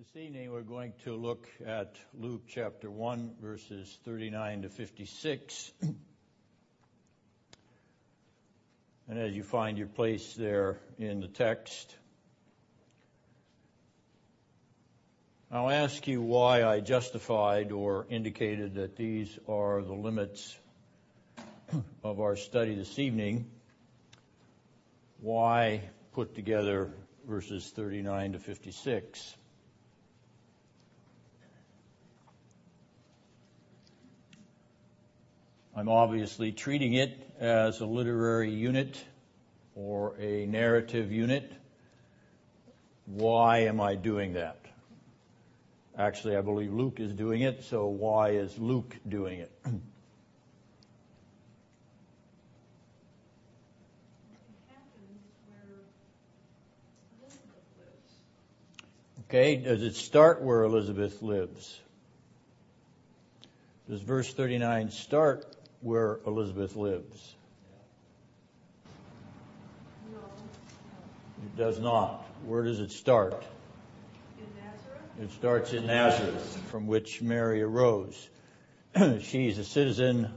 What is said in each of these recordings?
This evening we're going to look at Luke chapter 1, verses 39 to 56. and as you find your place there in the text, I'll ask you why I justified or indicated that these are the limits of our study this evening. Why put together verses 39 to 56? I'm obviously treating it as a literary unit or a narrative unit. Why am I doing that? Actually, I believe Luke is doing it, so why is Luke doing it? Okay, does it start where Elizabeth lives? Does verse 39 start where Elizabeth lives? No. It does not. Where does it start? In Nazareth? It starts in Nazareth, from which Mary arose. She's a citizen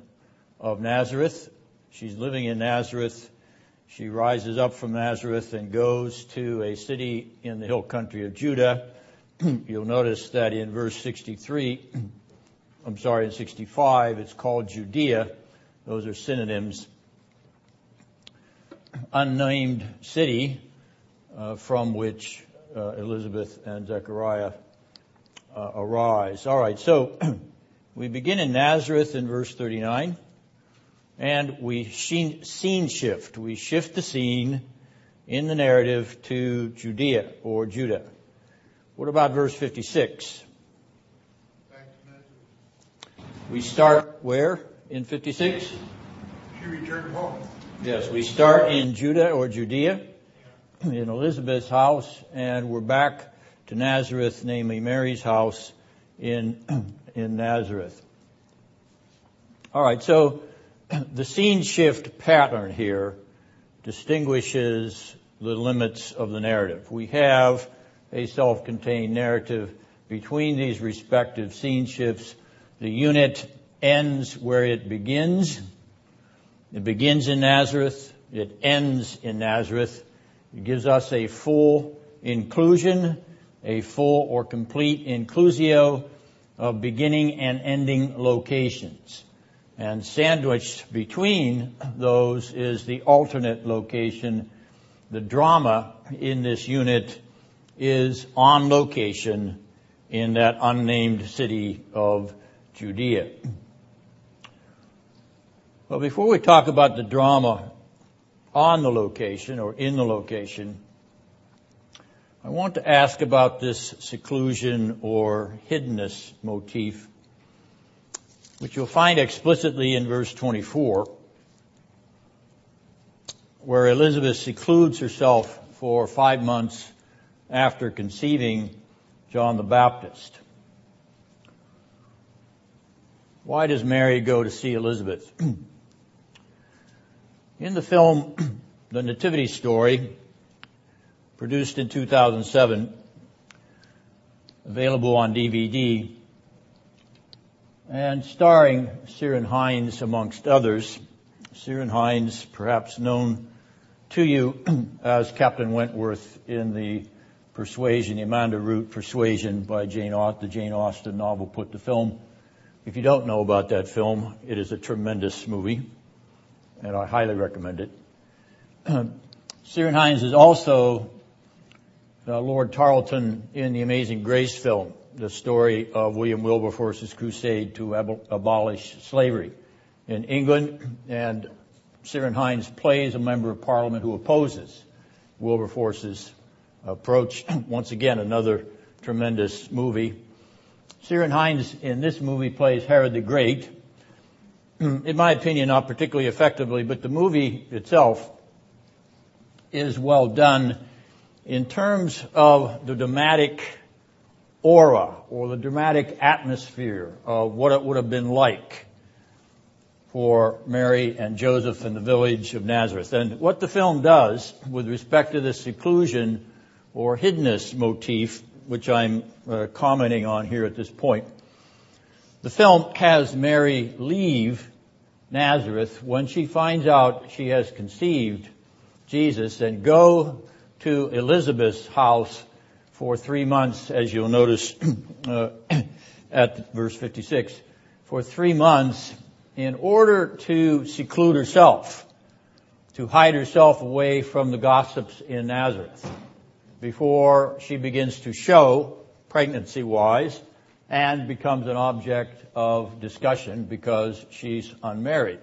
of Nazareth. She's living in Nazareth. She rises up from Nazareth and goes to a city in the hill country of Judah. You'll notice that in verse 63, I'm sorry, in 65, it's called Judea. Those are synonyms. Unnamed city uh, from which uh, Elizabeth and Zechariah uh, arise. All right, so we begin in Nazareth in verse 39, and we scene shift. We shift the scene in the narrative to Judea or Judah. What about verse 56? We start where in 56? She returned home. Yes, we start in Judah or Judea, in Elizabeth's house, and we're back to Nazareth, namely Mary's house in, in Nazareth. All right, so the scene shift pattern here distinguishes the limits of the narrative. We have a self-contained narrative between these respective scene shifts the unit ends where it begins. It begins in Nazareth. It ends in Nazareth. It gives us a full inclusion, a full or complete inclusio of beginning and ending locations. And sandwiched between those is the alternate location. The drama in this unit is on location in that unnamed city of Judea. Well, before we talk about the drama on the location or in the location, I want to ask about this seclusion or hiddenness motif, which you'll find explicitly in verse 24, where Elizabeth secludes herself for five months after conceiving John the Baptist. Why does Mary go to see Elizabeth? in the film, The Nativity Story, produced in 2007, available on DVD, and starring Ciarán Hinds amongst others. Ciarán Hinds, perhaps known to you as Captain Wentworth in the Persuasion, the Amanda Root Persuasion by Jane, Austen, the Jane Austen novel put to film. If you don't know about that film, it is a tremendous movie, and I highly recommend it. Ciarán Hinds is also uh, Lord Tarleton in the Amazing Grace film, the story of William Wilberforce's crusade to ab- abolish slavery in England, and Ciarán Hinds plays a member of Parliament who opposes Wilberforce's approach. Once again, another tremendous movie. Ciarán Hinds in this movie plays Herod the Great. In my opinion, not particularly effectively, but the movie itself is well done in terms of the dramatic aura or the dramatic atmosphere of what it would have been like for Mary and Joseph in the village of Nazareth. And what the film does with respect to the seclusion or hiddenness motif which I'm uh, commenting on here at this point. The film has Mary leave Nazareth when she finds out she has conceived Jesus and go to Elizabeth's house for three months, as you'll notice uh, at verse 56, for three months in order to seclude herself, to hide herself away from the gossips in Nazareth before she begins to show pregnancy wise and becomes an object of discussion because she's unmarried.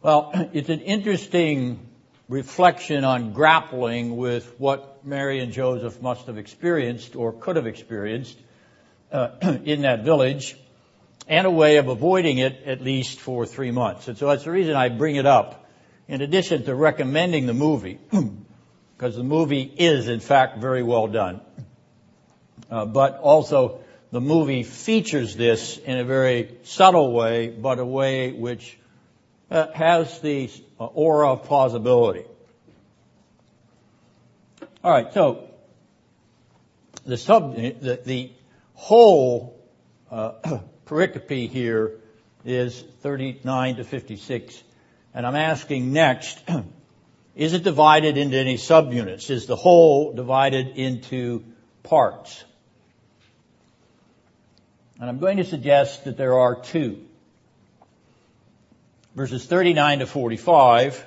Well, it's an interesting reflection on grappling with what Mary and Joseph must have experienced or could have experienced uh, in that village and a way of avoiding it at least for three months. And so that's the reason I bring it up in addition to recommending the movie because the movie is in fact very well done. Uh, but also the movie features this in a very subtle way, but a way which uh, has the uh, aura of plausibility. All right, so the sub, the, the whole uh, pericope here is 39 to 56, and I'm asking next, is it divided into any subunits? Is the whole divided into parts? And I'm going to suggest that there are two. Verses 39 to 45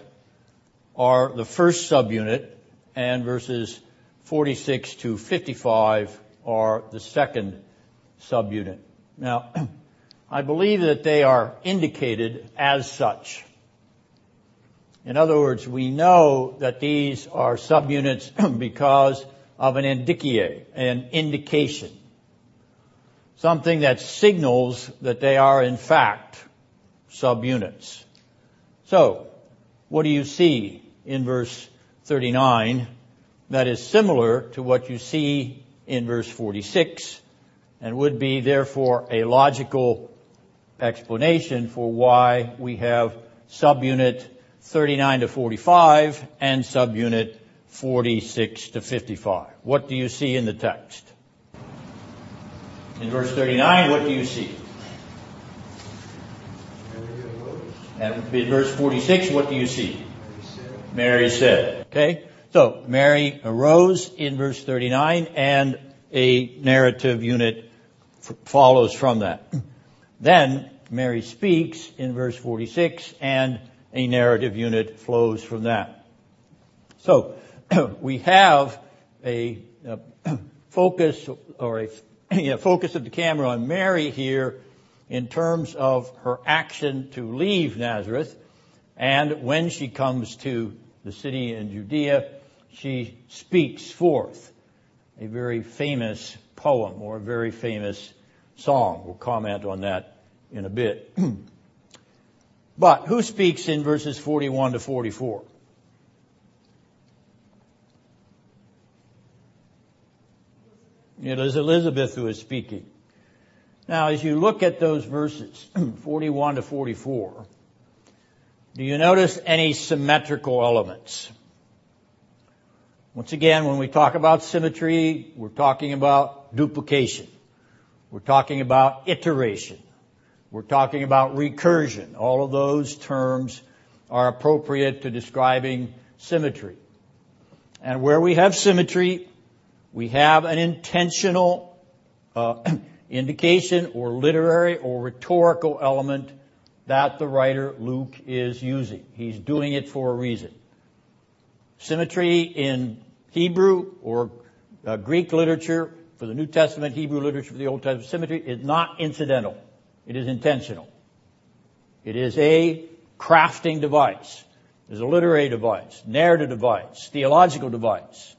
are the first subunit, and verses 46 to 55 are the second subunit. Now, I believe that they are indicated as such. In other words, we know that these are subunits because of an indicia, an indication. Something that signals that they are in fact subunits. So, what do you see in verse 39 that is similar to what you see in verse 46 and would be therefore a logical explanation for why we have subunit 39 to 45 and subunit 46 to 55. What do you see in the text? In verse 39, what do you see? And in verse 46, what do you see? Mary said. Okay? So, Mary arose in verse 39 and a narrative unit f- follows from that. Then, Mary speaks in verse 46 and a narrative unit flows from that. So, we have a, a focus or a yeah, focus of the camera on Mary here in terms of her action to leave Nazareth. And when she comes to the city in Judea, she speaks forth a very famous poem or a very famous song. We'll comment on that in a bit. But who speaks in verses 41 to 44? It is Elizabeth who is speaking. Now, as you look at those verses, 41 to 44, do you notice any symmetrical elements? Once again, when we talk about symmetry, we're talking about duplication. We're talking about iteration. We're talking about recursion. All of those terms are appropriate to describing symmetry. And where we have symmetry, we have an intentional uh, indication or literary or rhetorical element that the writer Luke is using. He's doing it for a reason. Symmetry in Hebrew or uh, Greek literature for the New Testament, Hebrew literature for the Old Testament, symmetry is not incidental. It is intentional. It is a crafting device. It is a literary device, narrative device, theological device.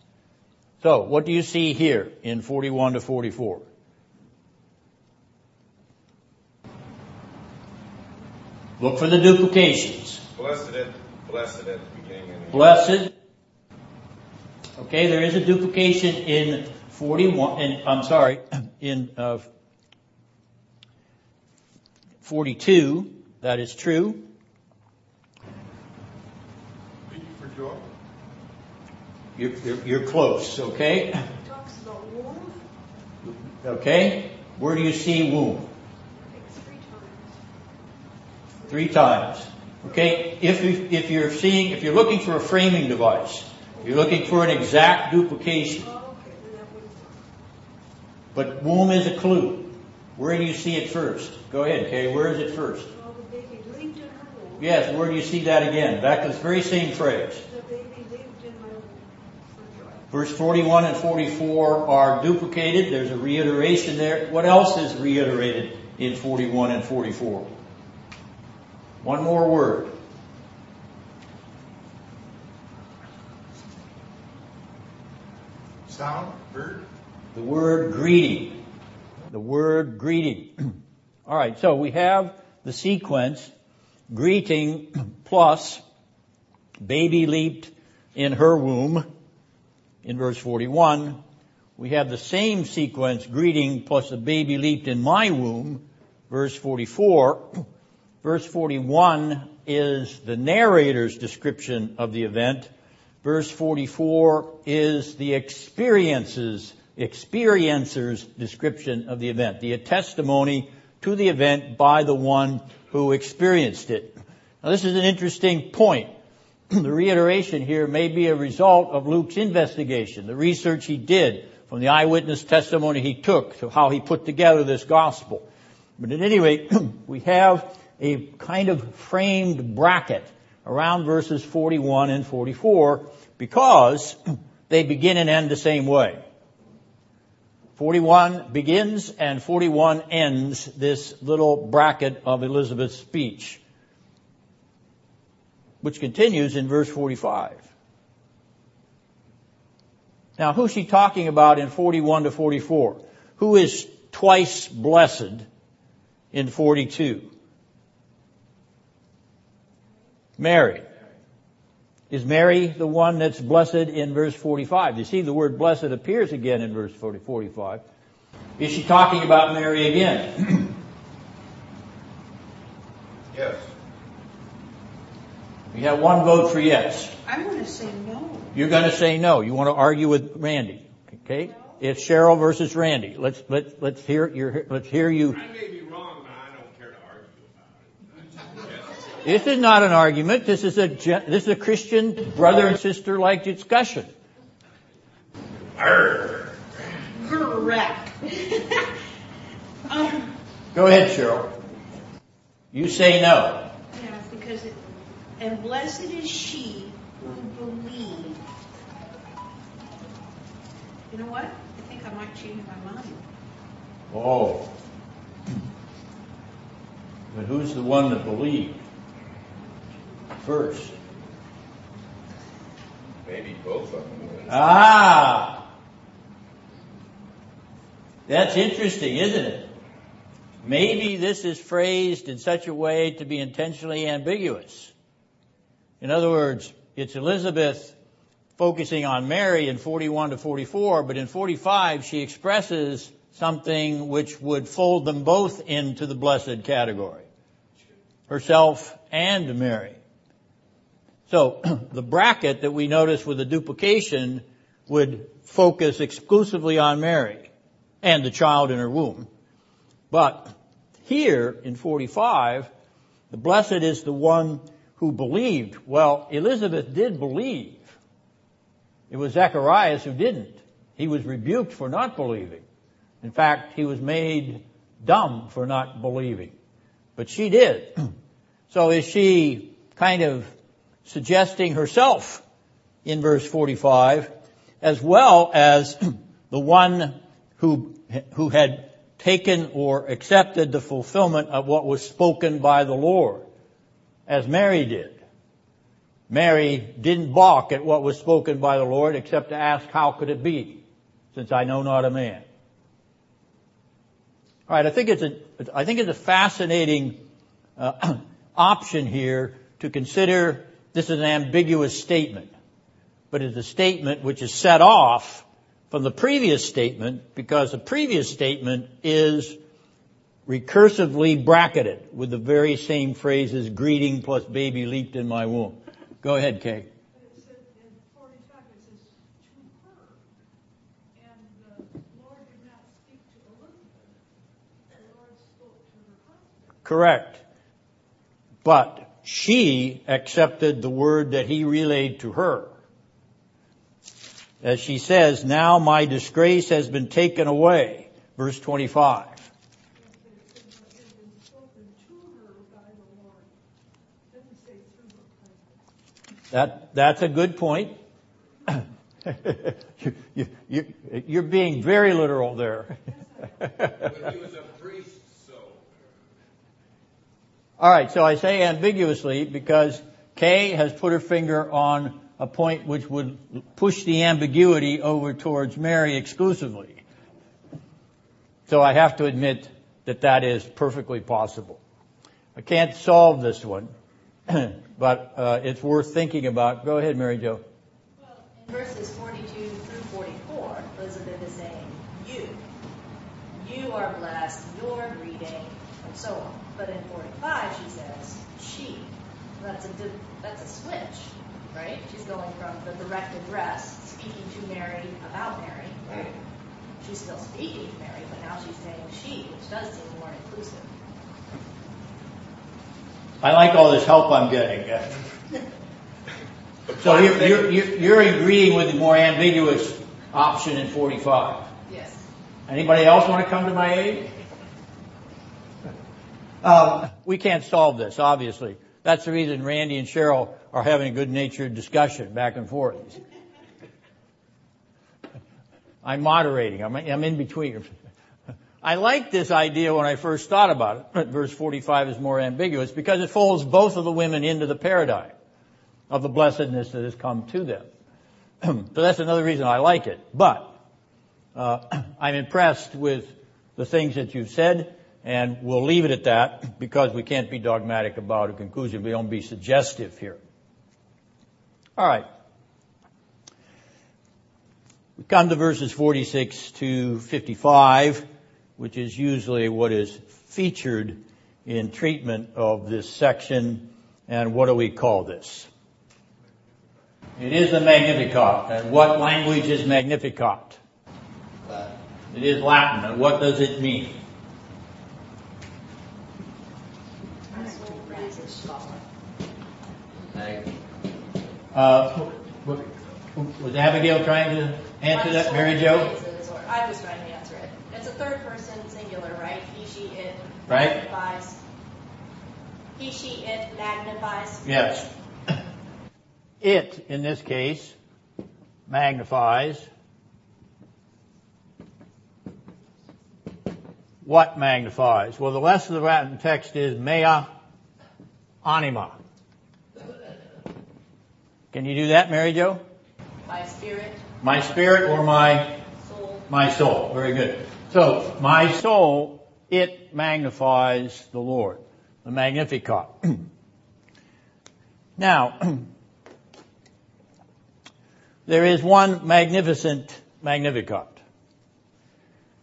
So, what do you see here in 41 to 44? Look for the duplications. Blessed at, blessed at the beginning the Blessed. Okay, there is a duplication in 41, in, I'm sorry, in uh, 42. That is true. Speaking. You're, you're, you're close, okay? It talks about womb, Okay? Where do you see womb? I three times. Three times. Okay? If, you, if you're seeing, if you're looking for a framing device, you're looking for an exact duplication, Oh, okay, then that would, but womb is a clue. Where do you see it first? Go ahead, Kay. Where is it first? well, the baby leaped in her womb. Yes, where do you see that again? Back to the very same phrase. The baby leaped in my womb. Verse 41 and 44 are duplicated. There's a reiteration there. What else is reiterated in 41 and 44? One more word. Sound, heard, The word greeting. The word greeting. All right, so we have the sequence greeting plus baby leaped in her womb in verse 41. We have the same sequence greeting plus the baby leaped in my womb, verse 44. Verse 41 is the narrator's description of the event. Verse 44 is the experiences, experiencer's description of the event, the testimony to the event by the one who experienced it. Now this is an interesting point. the reiteration here may be a result of Luke's investigation, the research he did from the eyewitness testimony he took to how he put together this gospel. But at any rate, we have a kind of framed bracket around verses 41 and 44 because they begin and end the same way. 41 begins and 41 ends this little bracket of Elizabeth's speech, which continues in verse 45. Now, who's she talking about in 41 to 44? Who is twice blessed in 42? Mary. Is Mary the one that's blessed in verse 45? You see the word blessed appears again in verse 40, 45. Is she talking about Mary again? Yes. We have one vote for yes. I'm going to say no. You're going to say no. You want to argue with Randy. Okay? It's Cheryl versus Randy. Let's let's let's hear your let's hear you. I may be wrong, but I don't care to argue about it. This is not an argument. This is a this is a Christian brother and sister like discussion. Correct. um, Go ahead, Cheryl. You say no. yeah, because it, and blessed is she who believed. You know what? I think I might change my mind. Oh. But who's the one that believed first? Maybe both of them. would. Ah. That's interesting, isn't it? Maybe this is phrased in such a way to be intentionally ambiguous. In other words, it's Elizabeth focusing on Mary in 41 to 44, but in 45 she expresses something which would fold them both into the blessed category. Herself and Mary. So the bracket that we notice with the duplication would focus exclusively on Mary and the child in her womb. But here in 45, the blessed is the one who believed. Well, Elizabeth did believe. It was Zacharias who didn't. He was rebuked for not believing. In fact, he was made dumb for not believing. But she did. So is she kind of suggesting herself in verse 45 as well as the one who, who had taken or accepted the fulfillment of what was spoken by the Lord, as Mary did. Mary didn't balk at what was spoken by the Lord except to ask, how could it be, since I know not a man. All right, I think it's a, I think it's a fascinating uh, option here to consider this is an ambiguous statement, but it's a statement which is set off from the previous statement because the previous statement is recursively bracketed with the very same phrases, greeting plus baby leaped in my womb. Go ahead, Kay. Correct. But she accepted the word that he relayed to her. As she says, now my disgrace has been taken away. Verse 25. That, that's a good point. you, you, you, are being very literal there. But he was a priest, so. All right, so I say ambiguously because Kay has put her finger on a point which would push the ambiguity over towards Mary exclusively. So I have to admit that that is perfectly possible. I can't solve this one, but uh, it's worth thinking about. Go ahead, Mary Jo. Well, in verses 42 through 44, Elizabeth is saying, you. You are blessed, you're reading, and so on. But in 45, she says, she. That's a, that's a switch, right? She's going from the direct address, speaking to Mary about Mary. She's still speaking to Mary, but now she's saying she, which does seem more inclusive. I like all this help I'm getting. so you're, you're, you're, agreeing with the more ambiguous option in 45. Yes. Anybody else want to come to my aid? Um, we can't solve this, obviously. That's the reason Randy and Cheryl are having a good-natured discussion back and forth. I'm moderating. I'm, I'm in between. I like this idea when I first thought about it. Verse 45 is more ambiguous because it folds both of the women into the paradigm of the blessedness that has come to them. so that's another reason I like it. But uh, I'm impressed with the things that you've said, and we'll leave it at that because we can't be dogmatic about a conclusion. We don't be suggestive here. All right. We come to verses 46 to 55 which is usually what is featured in treatment of this section. And what do we call this? It is the Magnificat. And what language is Magnificat? Latin. It is Latin. And what does it mean? Uh, Uh, was Abigail trying to answer that, Mary Jo? I was trying to answer it. It's a third person singular, right? He, she, it right? magnifies. He, she, it magnifies. Yes. It, in this case, magnifies. What magnifies? Well, the rest of the Latin text is mea anima. Can you do that, Mary Jo? My spirit. My spirit or my soul. My soul. Very good. So, my soul, it magnifies the Lord. The Magnificat. now, there is one magnificent Magnificat.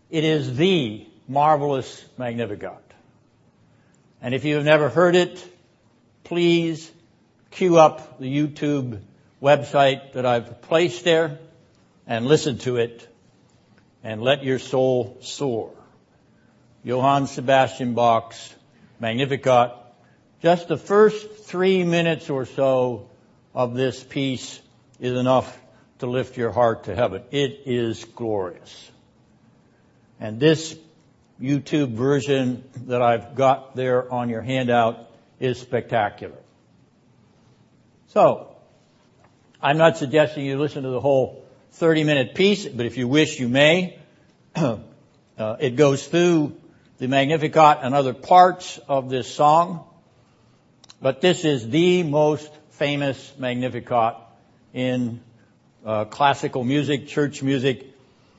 It is the marvelous Magnificat. And if you have never heard it, please queue up the YouTube website that I've placed there and listen to it and let your soul soar. Johann Sebastian Bach's Magnificat. Just the first three minutes or so of this piece is enough to lift your heart to heaven. It is glorious. And this YouTube version that I've got there on your handout is spectacular. So, I'm not suggesting you listen to the whole 30 minute piece, but if you wish, you may. uh, it goes through the Magnificat and other parts of this song, but this is the most famous Magnificat in uh, classical music, church music.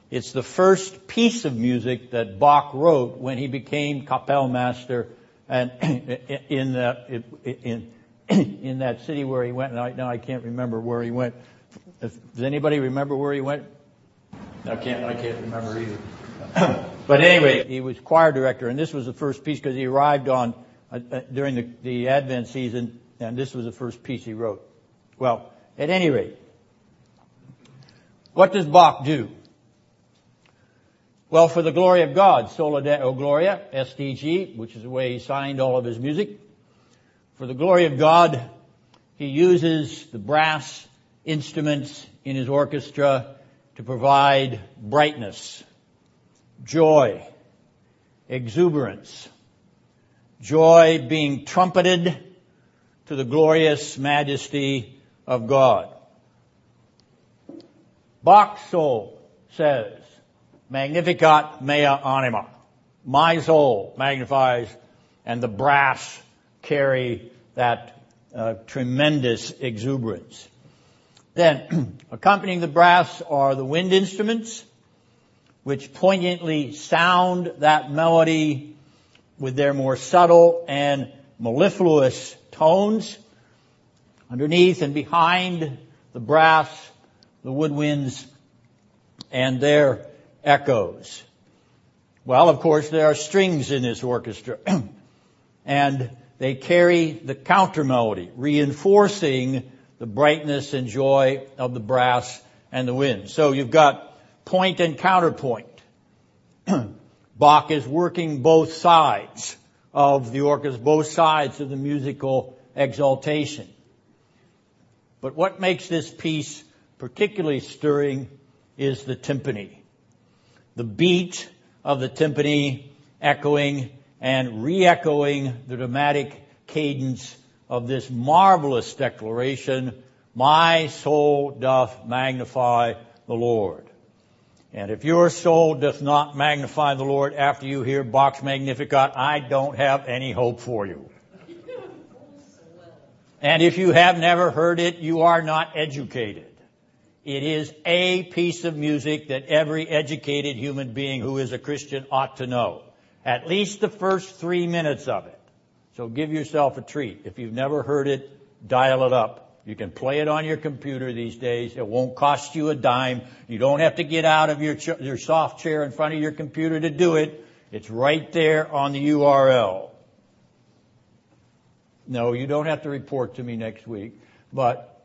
It's the first piece of music that Bach wrote when he became Kapellmeister and in in in that city where he went. Now I can't remember where he went does anybody remember where he went? I can't. I can't remember either. but anyway, he was choir director, and this was the first piece because he arrived on uh, uh, during the, the Advent season, and this was the first piece he wrote. Well, at any rate, what does Bach do? Well, for the glory of God, Sola Deo Gloria, SDG, which is the way he signed all of his music. For the glory of God, he uses the brass instruments in his orchestra to provide brightness, joy, exuberance, joy being trumpeted to the glorious majesty of God. Bach's soul says, Magnificat mea anima. My soul magnifies and the brass carry that uh, tremendous exuberance. Then, accompanying the brass are the wind instruments, which poignantly sound that melody with their more subtle and mellifluous tones. Underneath and behind the brass, the woodwinds and their echoes. Well, of course, there are strings in this orchestra. and they carry the counter melody, reinforcing the brightness and joy of the brass and the wind. So you've got point and counterpoint. Bach is working both sides of the orchestra, both sides of the musical exaltation. But what makes this piece particularly stirring is the timpani. The beat of the timpani echoing and re-echoing the dramatic cadence of this marvelous declaration, my soul doth magnify the Lord. And if your soul doth not magnify the Lord after you hear Bach's Magnificat, I don't have any hope for you. And if you have never heard it, you are not educated. It is a piece of music that every educated human being who is a Christian ought to know. At least the first three minutes of it. So give yourself a treat. If you've never heard it, dial it up. You can play it on your computer these days. It won't cost you a dime. You don't have to get out of your, ch- your soft chair in front of your computer to do it. It's right there on the URL. No, you don't have to report to me next week, but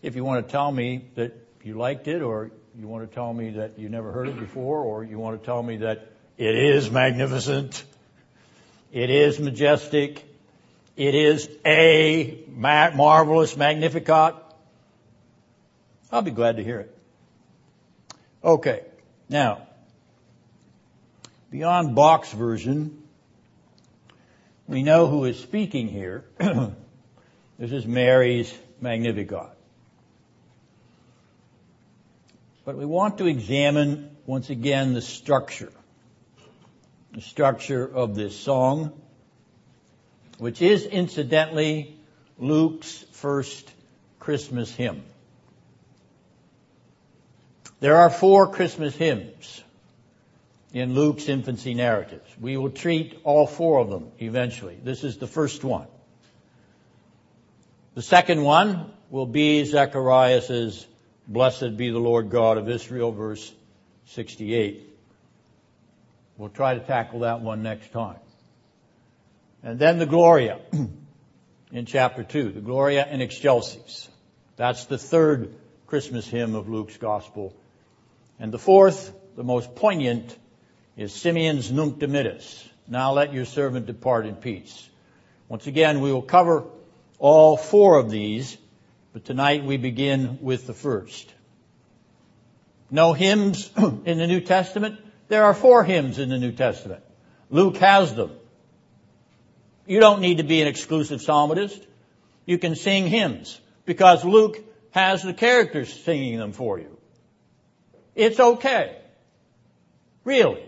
if you want to tell me that you liked it or you want to tell me that you never heard it before or you want to tell me that it is magnificent, it is majestic, it is a marvelous Magnificat. I'll be glad to hear it. Okay. Now, beyond Bach's version, we know who is speaking here. this is Mary's Magnificat. But we want to examine once again the structure. The structure of this song which is incidentally Luke's first Christmas hymn. There are four Christmas hymns in Luke's infancy narratives. We will treat all four of them eventually. This is the first one. The second one will be Zechariah's Blessed be the Lord God of Israel, verse 68. We'll try to tackle that one next time. And then the Gloria in chapter 2, the Gloria in Excelsis. That's the third Christmas hymn of Luke's Gospel. And the fourth, the most poignant, is Simeon's Nunc Dimittis. Now let your servant depart in peace. Once again, we will cover all four of these, but tonight we begin with the first. No hymns in the New Testament? There are four hymns in the New Testament. Luke has them. You don't need to be an exclusive psalmist. You can sing hymns because Luke has the characters singing them for you. It's okay. Really.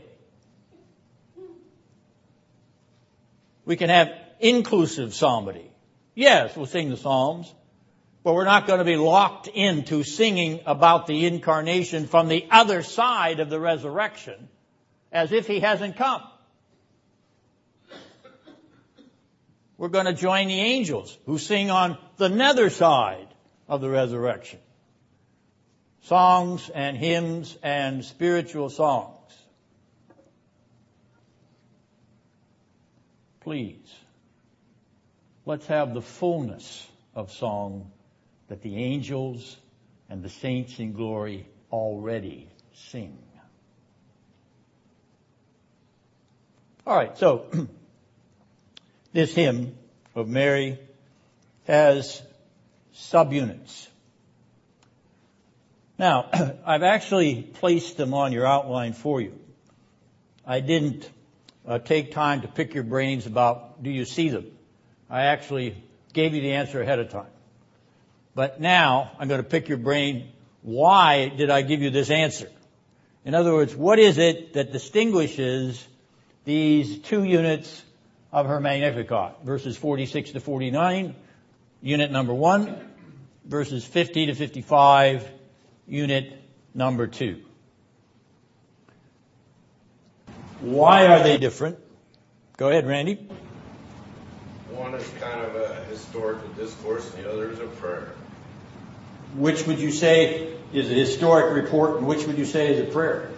We can have inclusive psalmody. Yes, we'll sing the Psalms, but we're not going to be locked into singing about the incarnation from the other side of the resurrection as if he hasn't come. we're going to join the angels who sing on the nether side of the resurrection. Songs and hymns and spiritual songs. Please, let's have the fullness of song that the angels and the saints in glory already sing. All right, so this hymn of Mary has subunits. Now, I've actually placed them on your outline for you. I didn't uh, take time to pick your brains about do you see them. I actually gave you the answer ahead of time. But now I'm going to pick your brain. Why did I give you this answer? In other words, what is it that distinguishes these two units of her Magnificat? Verses 46 to 49, unit number one, verses 50 to 55, unit number two. Why are they different? Go ahead, Randy. One is kind of a historical discourse, and the other is a prayer. Which would you say is a historic report, and which would you say is a prayer?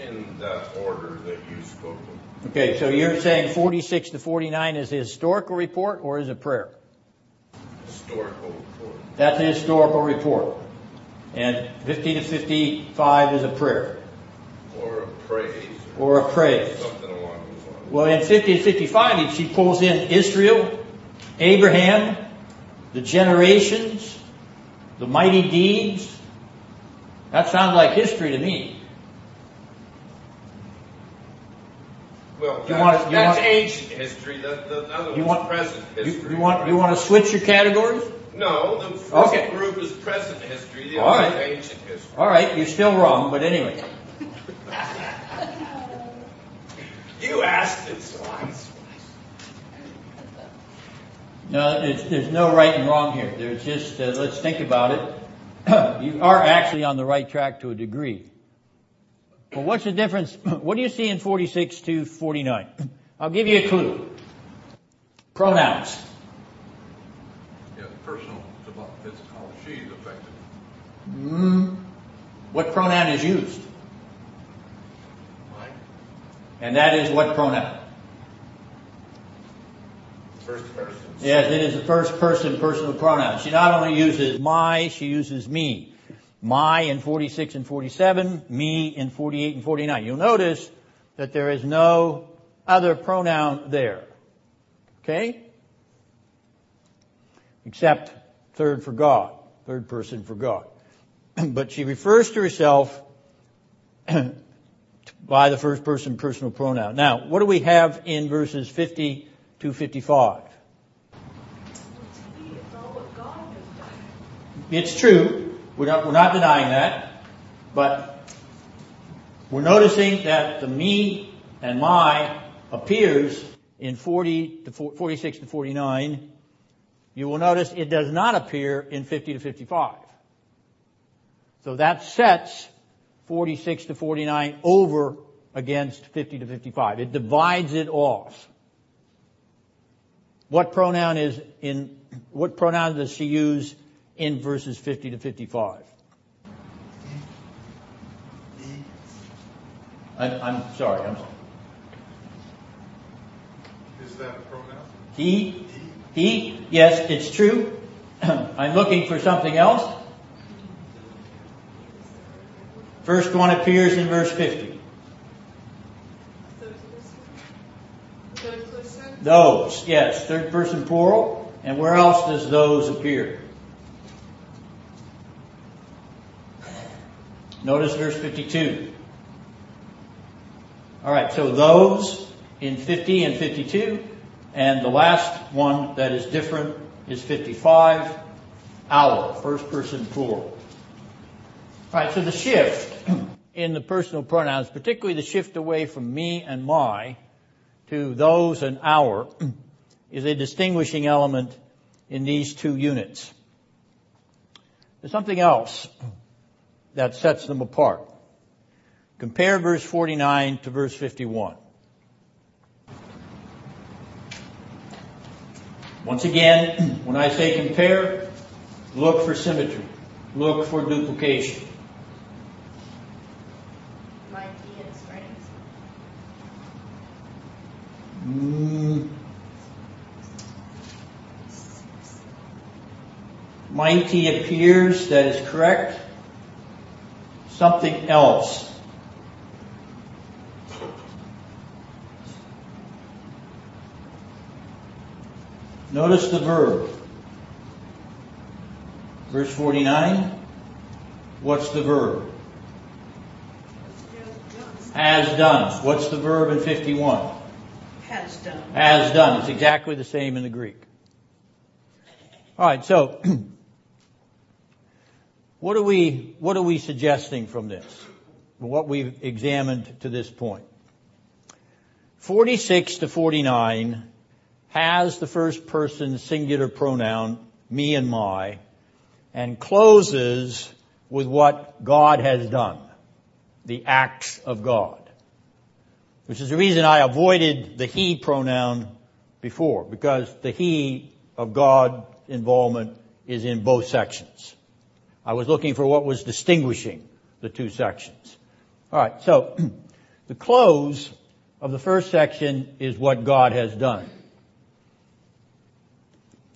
In that order that you spoke of. Okay, so you're saying 46 to 49 is a historical report or is a prayer? Historical report. That's a historical report. And 50 to 55 is a prayer Or a praise. or a praise. Something along those lines. Well, in 50 to 55, she pulls in Israel, Abraham, the generations, the mighty deeds. That sounds like history to me. Well, You that's, want- you that's want- ancient history. That, the other You one's want- present history. you want you want to switch your categories? No, the first Okay. group is present history. The All other right. is ancient history. All right, you're still wrong, but anyway. You asked it, so I. No, there's, there's no right and wrong here. There's just, uh, let's think about it. you are actually on the right track to a degree. Well, what's the difference? What do you see in 46 to 49? I'll give you a clue. Pronouns. Yeah, personal, it's about physical. She's affected. Mm, what pronoun is used? Mine? And that is what pronoun? First person. Yes, it is a first person personal pronoun. She not only uses my, she uses me. My in 46 and 47, me in 48 and 49. You'll notice that there is no other pronoun there. Okay? Except third for God, third person for God. but she refers to herself by the first person personal pronoun. Now, what do we have in verses 50 to 55? It's all what God has done. It's true. We're not, we're not denying that. But we're noticing that the me and my appears in 40 to 46 to 49. You will notice it does not appear in 50 to 55. So that sets 46 to 49 over against 50 to 55. It divides it off. What pronoun is in, what pronoun does she use in verses 50 to 55? I, I'm sorry, I'm sorry. Is that a pronoun? He, he, yes, it's true. I'm looking for something else. First one appears in verse 50. Those, yes, third person plural. And where else does those appear? Notice verse 52. All right, so those in 50 and 52, and the last one that is different is 55, our, first person plural. All right, so the shift in the personal pronouns, particularly the shift away from me and my to those and our, is a distinguishing element in these two units. There's something else that sets them apart. Compare verse 49 to verse 51. Once again, when I say compare, look for symmetry. Look for duplication. Hmm. Mighty appears, that is correct. Something else. Notice the verb. Verse 49. What's the verb? Has done. What's the verb in 51? Has done. Done. It's exactly the same in the Greek. Alright, so, what are we, what are we suggesting from this? What we've examined to this point. 46 to 49 has the first person singular pronoun, me and my, and closes with what God has done. The acts of God. Which is the reason I avoided the he pronoun before, because the he of God involvement is in both sections. I was looking for what was distinguishing the two sections. Alright, so the close of the first section is what God has done.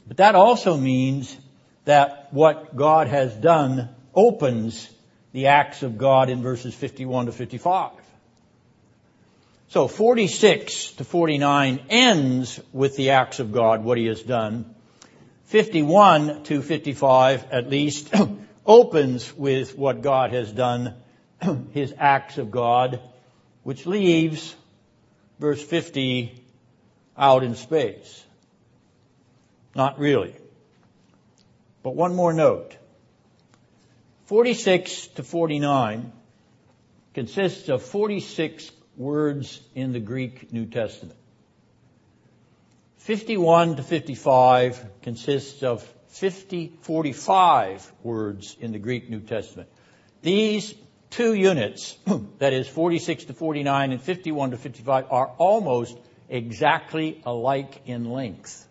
But that also means that what God has done opens the acts of God in verses 51 to 55. So 46 to 49 ends with the acts of God, what he has done. 51 to 55 at least opens with what God has done, his acts of God, which leaves verse 50 out in space. Not really. But one more note. 46 to 49 consists of 46 words in the Greek New Testament. 51 to 55 consists of 50, 45 words in the Greek New Testament. These two units, that is 46 to 49 and 51 to 55, are almost exactly alike in length.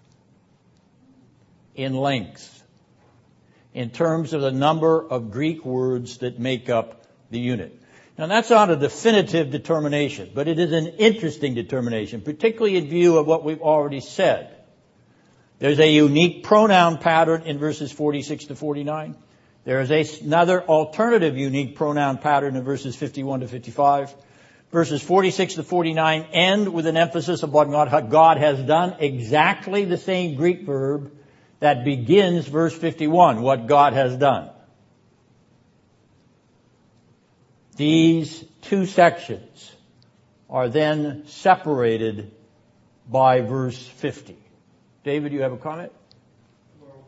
In length. In terms of the number of Greek words that make up the unit. Now that's not a definitive determination, but it is an interesting determination, particularly in view of what we've already said. There's a unique pronoun pattern in verses 46 to 49. There is another alternative unique pronoun pattern in verses 51 to 55. Verses 46 to 49 end with an emphasis upon God has done, exactly the same Greek verb that begins verse 51, what God has done. These two sections are then separated by verse 50. David, you have a comment? Well,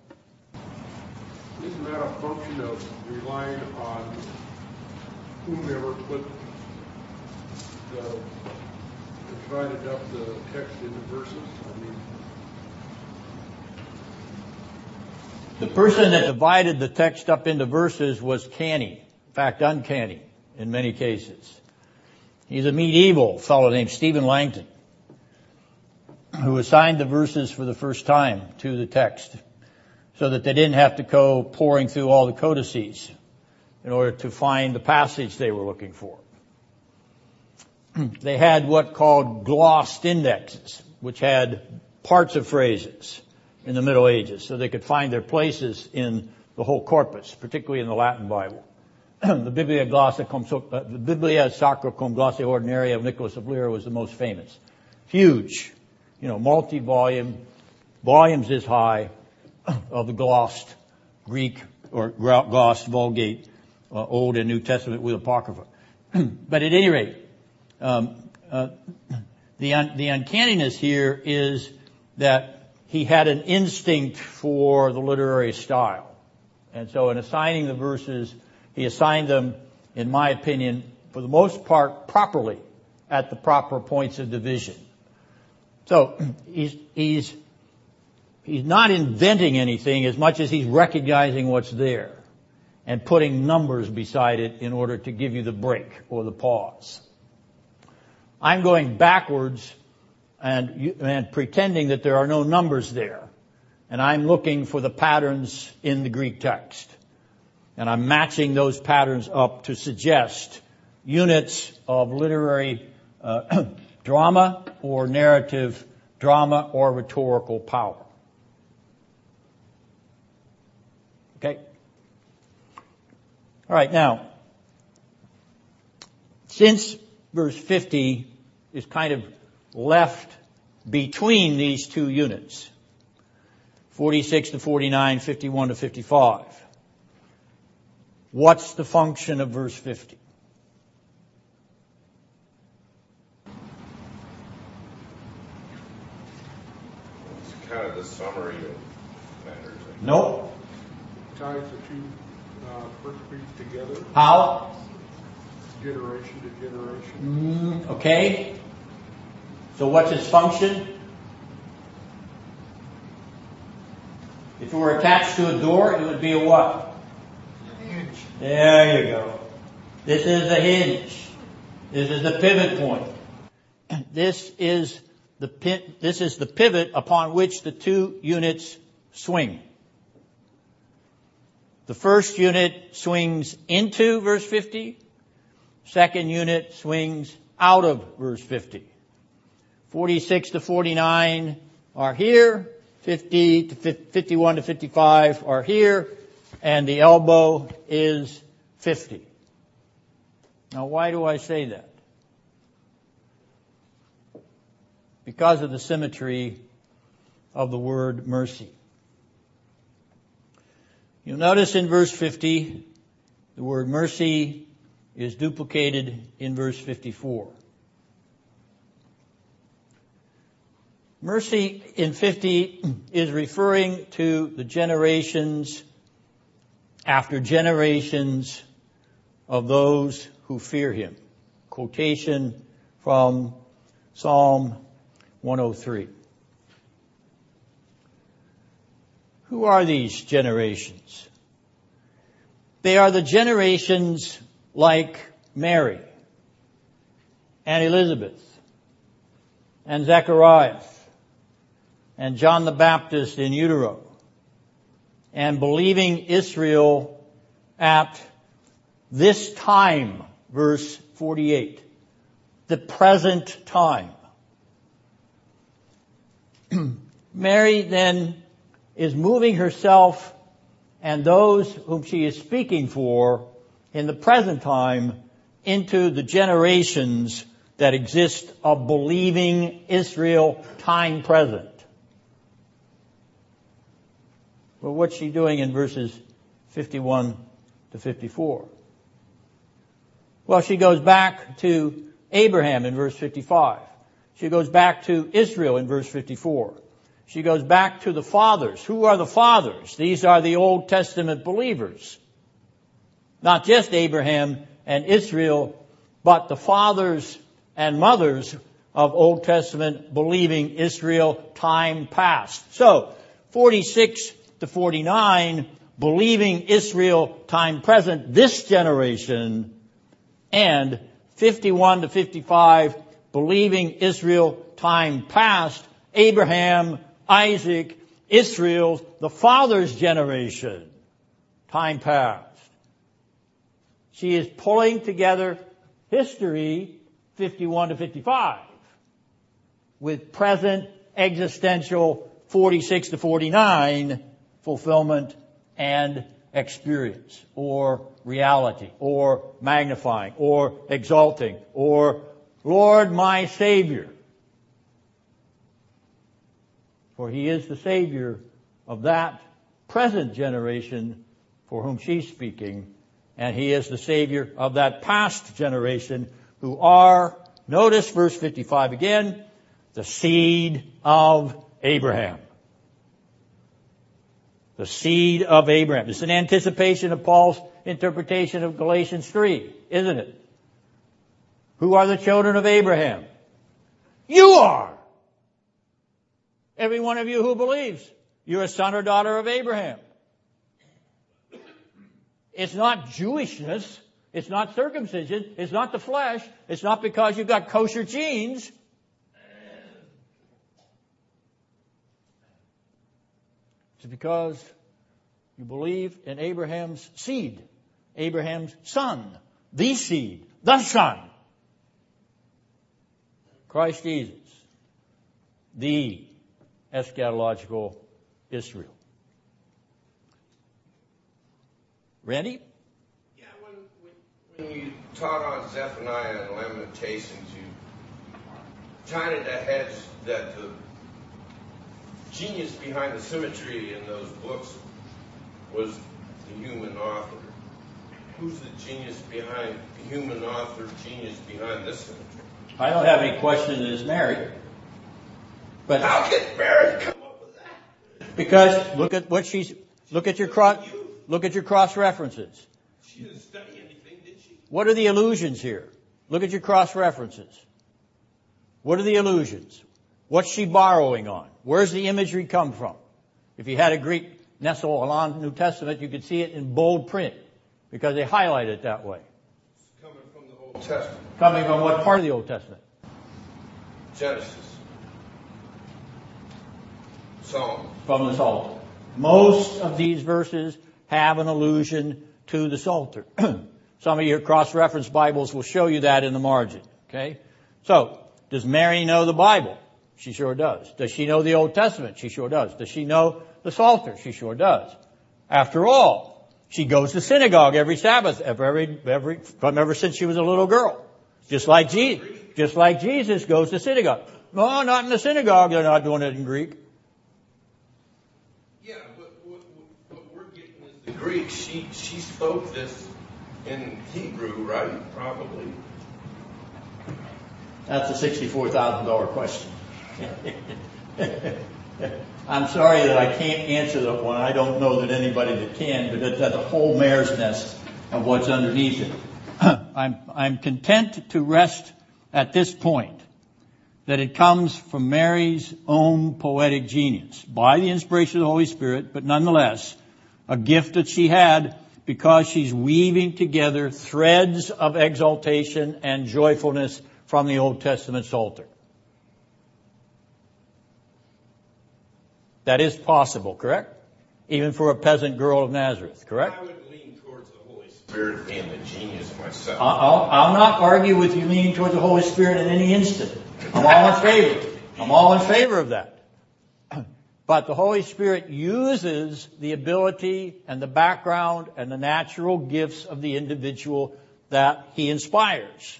Isn't that a function of relying on whomever put the, divided up the text into verses? I mean, The person that divided the text up into verses was canny. In fact, uncanny in many cases. He's a medieval fellow named Stephen Langton who assigned the verses for the first time to the text so that they didn't have to go pouring through all the codices in order to find the passage they were looking for. they had what called glossed indexes, which had parts of phrases in the Middle Ages, so they could find their places in the whole corpus, particularly in the Latin Bible. the Biblia Glossa uh, the Biblia Sacra cum Glossa Ordinaria of Nicholas of Lyra was the most famous. Huge, you know, multi-volume, volumes this high, of the glossed Greek or glossed Vulgate, uh, Old and New Testament with Apocrypha. but at any rate, um, uh, the un- the uncanniness here is that he had an instinct for the literary style, and so in assigning the verses, he assigned them, in my opinion, for the most part, properly at the proper points of division. So he's he's He's not inventing anything as much as he's recognizing what's there and putting numbers beside it in order to give you the break or the pause. I'm going backwards and, and pretending that there are no numbers there. And I'm looking for the patterns in the Greek text. And I'm matching those patterns up to suggest units of literary uh, drama or narrative drama or rhetorical power. Okay? Alright, now, since verse 50 is kind of left between these two units, 46 to 49, 51 to 55. What's the function of verse 50? It's kind of the summary of matters. Nope. Ties the two uh, first Greeks together, How? generation to generation. Mm, okay. So what's its function? If it were attached to a door, it would be a what? There you go. This is the hinge. This is the pivot point. This is the this is the pivot upon which the two units swing. The first unit swings into verse 50. Second unit swings out of verse 50. 46 to 49 are here. 50 to 51 to 55 are here. And the elbow is 50. Now why do I say that? Because of the symmetry of the word mercy. You'll notice in verse 50, the word mercy is duplicated in verse 54. Mercy in 50 is referring to the generations after generations of those who fear him. Quotation from Psalm 103. Who are these generations? They are the generations like Mary and Elizabeth and Zacharias and John the Baptist in utero and believing Israel at this time, verse 48, the present time. Mary then is moving herself and those whom she is speaking for in the present time into the generations that exist of believing Israel time present. Well, what's she doing in verses 51 to 54? Well, she goes back to Abraham in verse 55. She goes back to Israel in verse 54. She goes back to the fathers. Who are the fathers? These are the Old Testament believers. Not just Abraham and Israel, but the fathers and mothers of Old Testament believing Israel time past. So, 46 to 49, believing Israel time present, this generation, and 51 to 55, believing Israel time past, Abraham, Isaac, Israel, the father's generation, time past. She is pulling together history 51 to 55 with present existential 46 to 49 fulfillment and experience or reality or magnifying or exalting or Lord my Savior. For He is the Savior of that present generation for whom she's speaking and He is the Savior of that past generation who are, notice verse 55 again, the seed of Abraham the seed of Abraham. It's an anticipation of Paul's interpretation of Galatians 3, isn't it? Who are the children of Abraham? You are! Every one of you who believes. You're a son or daughter of Abraham. It's not Jewishness. It's not circumcision. It's not the flesh. It's not because you've got kosher genes. It's because you believe in Abraham's seed, Abraham's son, the seed, the son. Christ Jesus, the eschatological Israel. Randy? Yeah, when, when, when you taught on Zephaniah and Lamentations, you kind of hedged that the genius behind the symmetry in those books was the human author. Who's the genius behind the human author, genius behind this symmetry? I don't have any question that it's Mary. But How did Mary come up with that? because look at what she's look at your cross look at your cross references. She didn't study anything, did she? What are the illusions here? Look at your cross references. What are the illusions? What's she borrowing on? Where's the imagery come from? If you had a Greek Nestle Aland New Testament, you could see it in bold print because they highlight it that way. It's coming from the Old Testament. Coming from what part of the Old Testament? Genesis. Psalm. From the Psalter. Most of these verses have an allusion to the Psalter. Some of your cross-reference Bibles will show you that in the margin. Okay? So, does Mary know the Bible? She sure does. Does she know the Old Testament? She sure does. Does she know the Psalter? She sure does. After all, she goes to synagogue every Sabbath, every, every, from ever since she was a little girl. Just like Jesus, just like Jesus goes to synagogue. No, not in the synagogue. They're not doing it in Greek. Yeah, but what, what, we're getting is the Greek. She she spoke this in Hebrew, right? Probably. That's a sixty-four thousand dollar question. I'm sorry that I can't answer that one. I don't know that anybody that can, but that's, that's a whole mare's nest of what's underneath it. I'm, I'm content to rest at this point that it comes from Mary's own poetic genius by the inspiration of the Holy Spirit, but nonetheless a gift that she had because she's weaving together threads of exaltation and joyfulness from the Old Testament Psalter. That is possible, correct? Even for a peasant girl of Nazareth, correct? I would lean towards the Holy Spirit being the genius myself. I'll, I'll not argue with you leaning towards the Holy Spirit in any instant. I'm all in favor. I'm all in favor of that. But the Holy Spirit uses the ability and the background and the natural gifts of the individual that He inspires.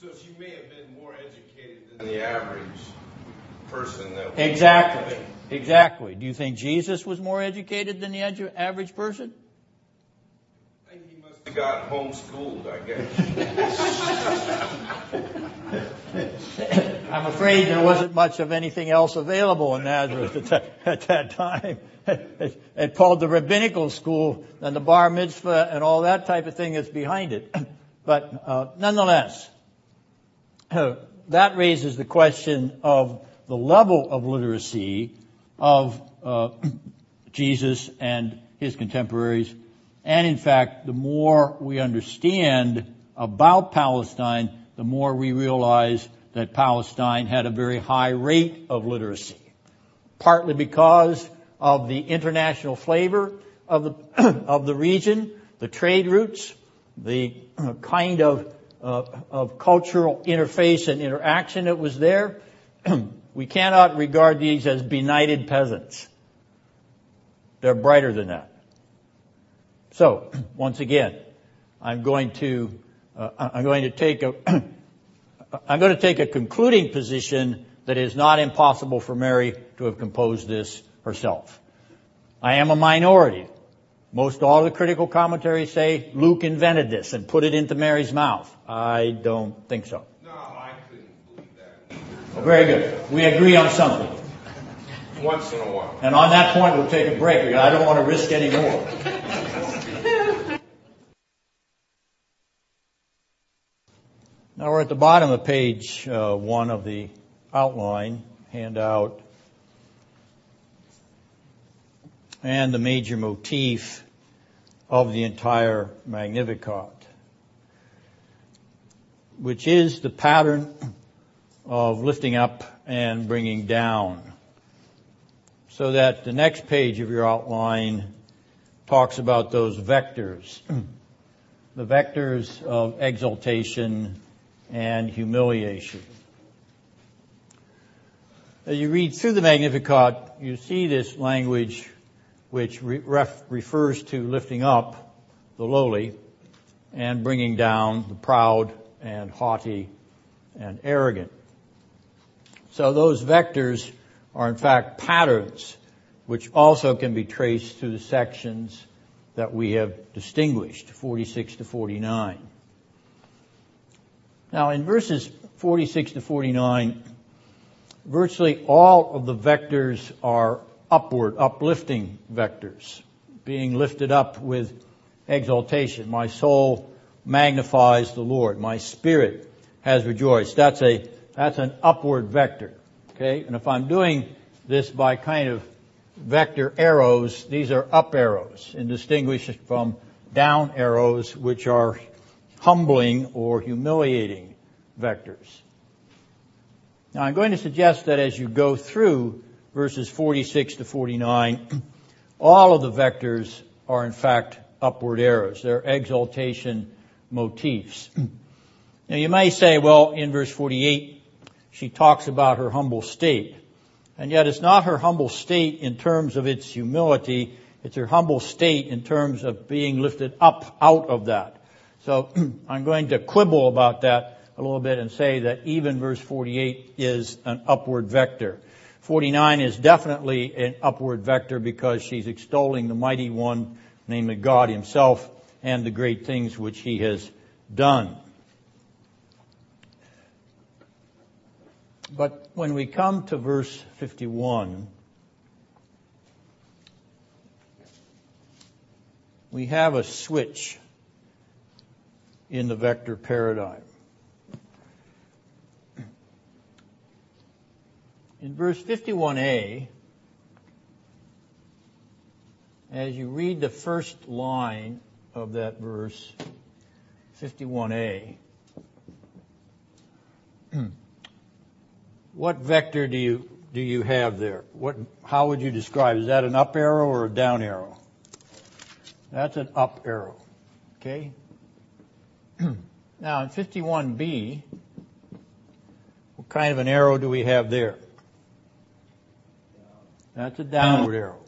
So she may have been more educated than the average person that Exactly. Exactly. Do you think Jesus was more educated than the edu- average person? I think he must have got homeschooled, I guess. I'm afraid there wasn't much of anything else available in Nazareth at that, at that time. It called the rabbinical school and the bar mitzvah and all that type of thing that's behind it. But uh, nonetheless, that raises the question of the level of literacy of uh, Jesus and his contemporaries. And in fact, the more we understand about Palestine, the more we realize that Palestine had a very high rate of literacy. Partly because of the international flavor of the, of the region, the trade routes, the kind of, uh, of cultural interface and interaction that was there. We cannot regard these as benighted peasants. They're brighter than that. So, once again, I'm going to, uh, I'm going to take a, I'm going to take a concluding position that it is not impossible for Mary to have composed this herself. I am a minority. Most all the critical commentaries say Luke invented this and put it into Mary's mouth. I don't think so. No, I couldn't believe either. Very good. We agree on something. Once in a while. And on that point, we'll take a break because I don't want to risk any more. Now we're at the bottom of page uh, one of the outline handout. And the major motif of the entire Magnificat, which is the pattern of lifting up and bringing down. So that the next page of your outline talks about those vectors. the vectors of exaltation and humiliation. As you read through the Magnificat, you see this language which ref- refers to lifting up the lowly and bringing down the proud and haughty and arrogant. So those vectors are in fact patterns which also can be traced through the sections that we have distinguished, 46 to 49. Now in verses 46 to 49, virtually all of the vectors are upward, uplifting vectors, being lifted up with exaltation. My soul magnifies the Lord. My spirit has rejoiced. That's a, that's an upward vector. Okay? And if I'm doing this by kind of vector arrows, these are up arrows and distinguished from down arrows, which are humbling or humiliating vectors. Now I'm going to suggest that as you go through verses 46 to 49, all of the vectors are in fact upward arrows. They're exaltation motifs. Now you may say, well, in verse 48, she talks about her humble state. And yet it's not her humble state in terms of its humility, it's her humble state in terms of being lifted up out of that. So I'm going to quibble about that a little bit and say that even verse 48 is an upward vector. 49 is definitely an upward vector because she's extolling the mighty one, namely God himself, and the great things which he has done. But when we come to verse 51, we have a switch in the vector paradigm. In verse 51a, as you read the first line of that verse, 51a, what vector do you do you have there? What how would you describe? Is that an up arrow or a down arrow? That's an up arrow. Okay? now in 51b, what kind of an arrow do we have there? That's a downward arrow.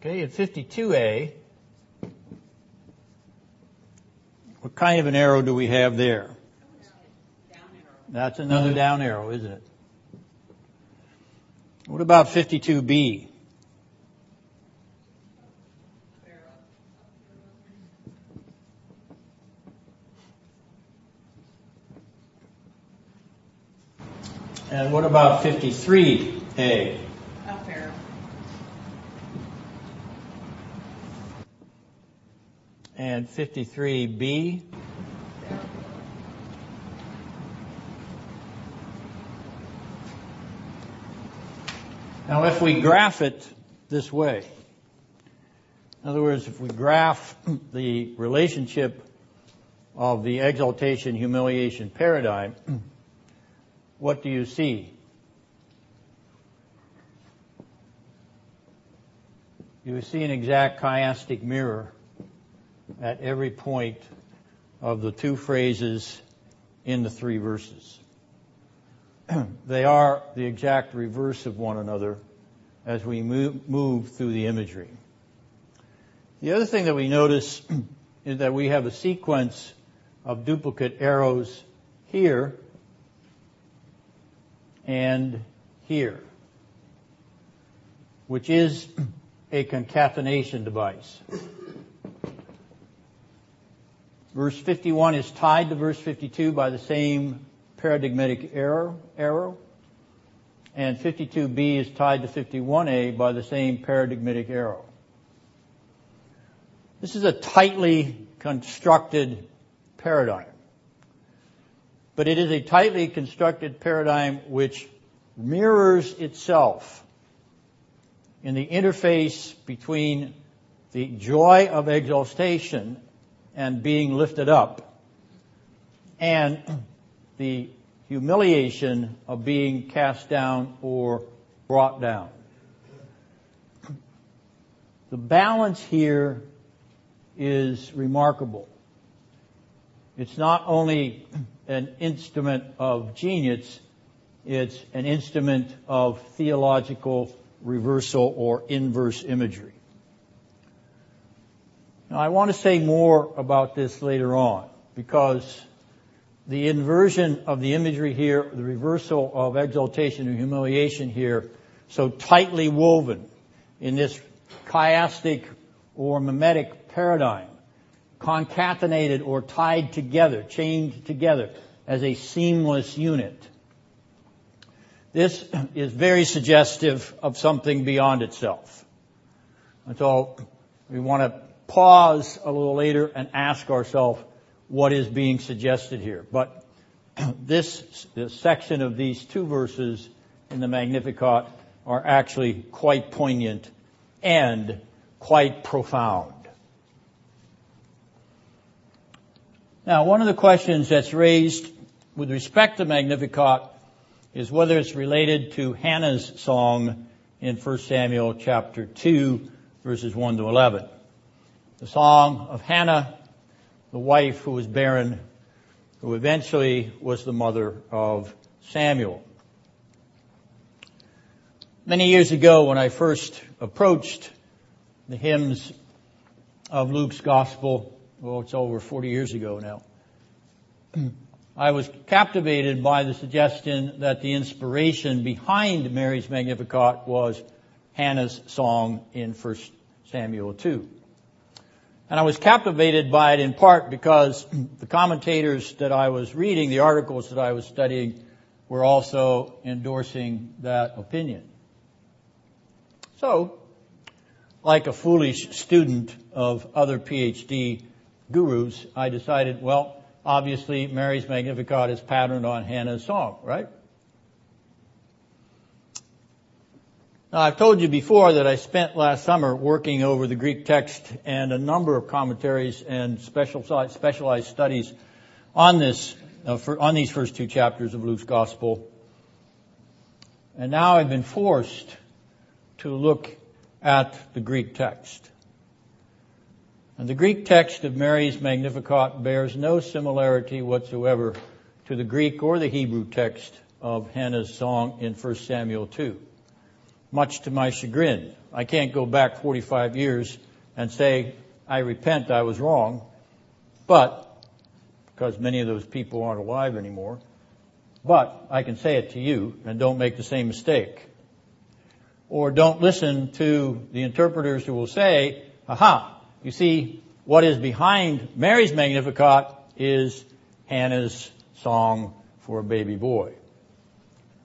Okay, in 52a, what kind of an arrow do we have there? That's another down arrow, isn't it? What about 52b? And what about 53A? Up arrow. And 53B? Now if we graph it this way, in other words, if we graph the relationship of the exaltation humiliation paradigm, what do you see? You see an exact chiastic mirror at every point of the two phrases in the three verses. they are the exact reverse of one another as we move, move through the imagery. The other thing that we notice is that we have a sequence of duplicate arrows here and here, which is a concatenation device. Verse 51 is tied to verse 52 by the same paradigmatic arrow, arrow, and 52b is tied to 51a by the same paradigmatic arrow. This is a tightly constructed paradigm. But it is a tightly constructed paradigm which mirrors itself in the interface between the joy of exaltation and being lifted up and the humiliation of being cast down or brought down. The balance here is remarkable. It's not only an instrument of genius, it's an instrument of theological reversal or inverse imagery. Now I want to say more about this later on because the inversion of the imagery here, the reversal of exaltation and humiliation here, so tightly woven in this chiastic or mimetic paradigm, concatenated or tied together, chained together as a seamless unit. This is very suggestive of something beyond itself. And so we want to pause a little later and ask ourselves what is being suggested here. But this, this section of these two verses in the Magnificat are actually quite poignant and quite profound. Now, one of the questions that's raised with respect to Magnificat is whether it's related to Hannah's song in 1 Samuel chapter 2 verses 1 to 11. The song of Hannah, the wife who was barren, who eventually was the mother of Samuel. Many years ago when I first approached the hymns of Luke's gospel, well, it's over 40 years ago now, I was captivated by the suggestion that the inspiration behind Mary's Magnificat was Hannah's song in 1 Samuel 2. And I was captivated by it in part because the commentators that I was reading, the articles that I was studying, were also endorsing that opinion. So, like a foolish student of other PhD gurus, I decided, well, obviously Mary's Magnificat is patterned on Hannah's song, right? Now, I've told you before that I spent last summer working over the Greek text and a number of commentaries and specialized studies on this, uh, for, on these first two chapters of Luke's Gospel. And now I've been forced to look at the Greek text. And the Greek text of Mary's Magnificat bears no similarity whatsoever to the Greek or the Hebrew text of Hannah's song in 1 Samuel 2. Much to my chagrin, I can't go back 45 years and say, I repent, I was wrong. But, because many of those people aren't alive anymore, but I can say it to you and don't make the same mistake or don't listen to the interpreters who will say, aha, you see, what is behind Mary's Magnificat is Hannah's song for a baby boy.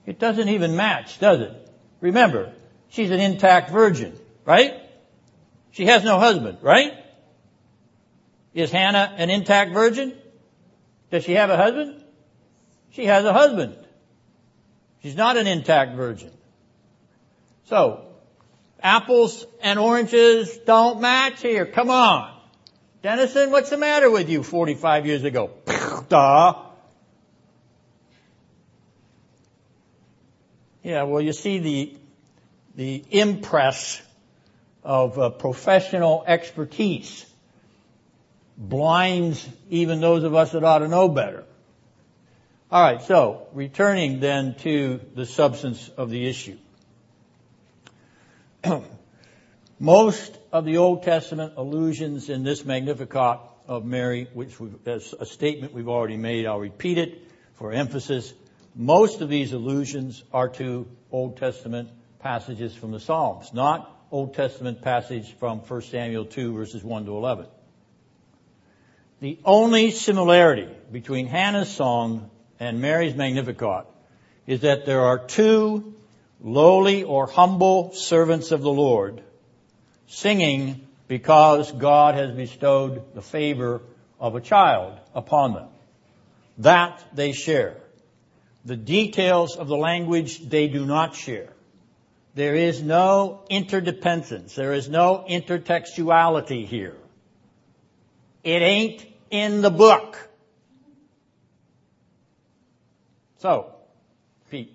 It doesn't even match, does it? Remember, she's an intact virgin, right? She has no husband, right? Is Hannah an intact virgin? Does she have a husband? She has a husband. She's not an intact virgin. So, apples and oranges don't match here. Come on. Dennison, what's the matter with you 45 years ago? Duh. Yeah, well, you see the, the impress of uh, professional expertise blinds even those of us that ought to know better. All right, so returning then to the substance of the issue. Most of the Old Testament allusions in this Magnificat of Mary, which is a statement we've already made, I'll repeat it for emphasis. Most of these allusions are to Old Testament passages from the Psalms, not Old Testament passage from 1 Samuel 2 verses 1 to 11. The only similarity between Hannah's song and Mary's Magnificat is that there are two lowly or humble servants of the Lord, singing because God has bestowed the favor of a child upon them. That they share. The details of the language they do not share. There is no interdependence. There is no intertextuality here. It ain't in the book. So, Pete.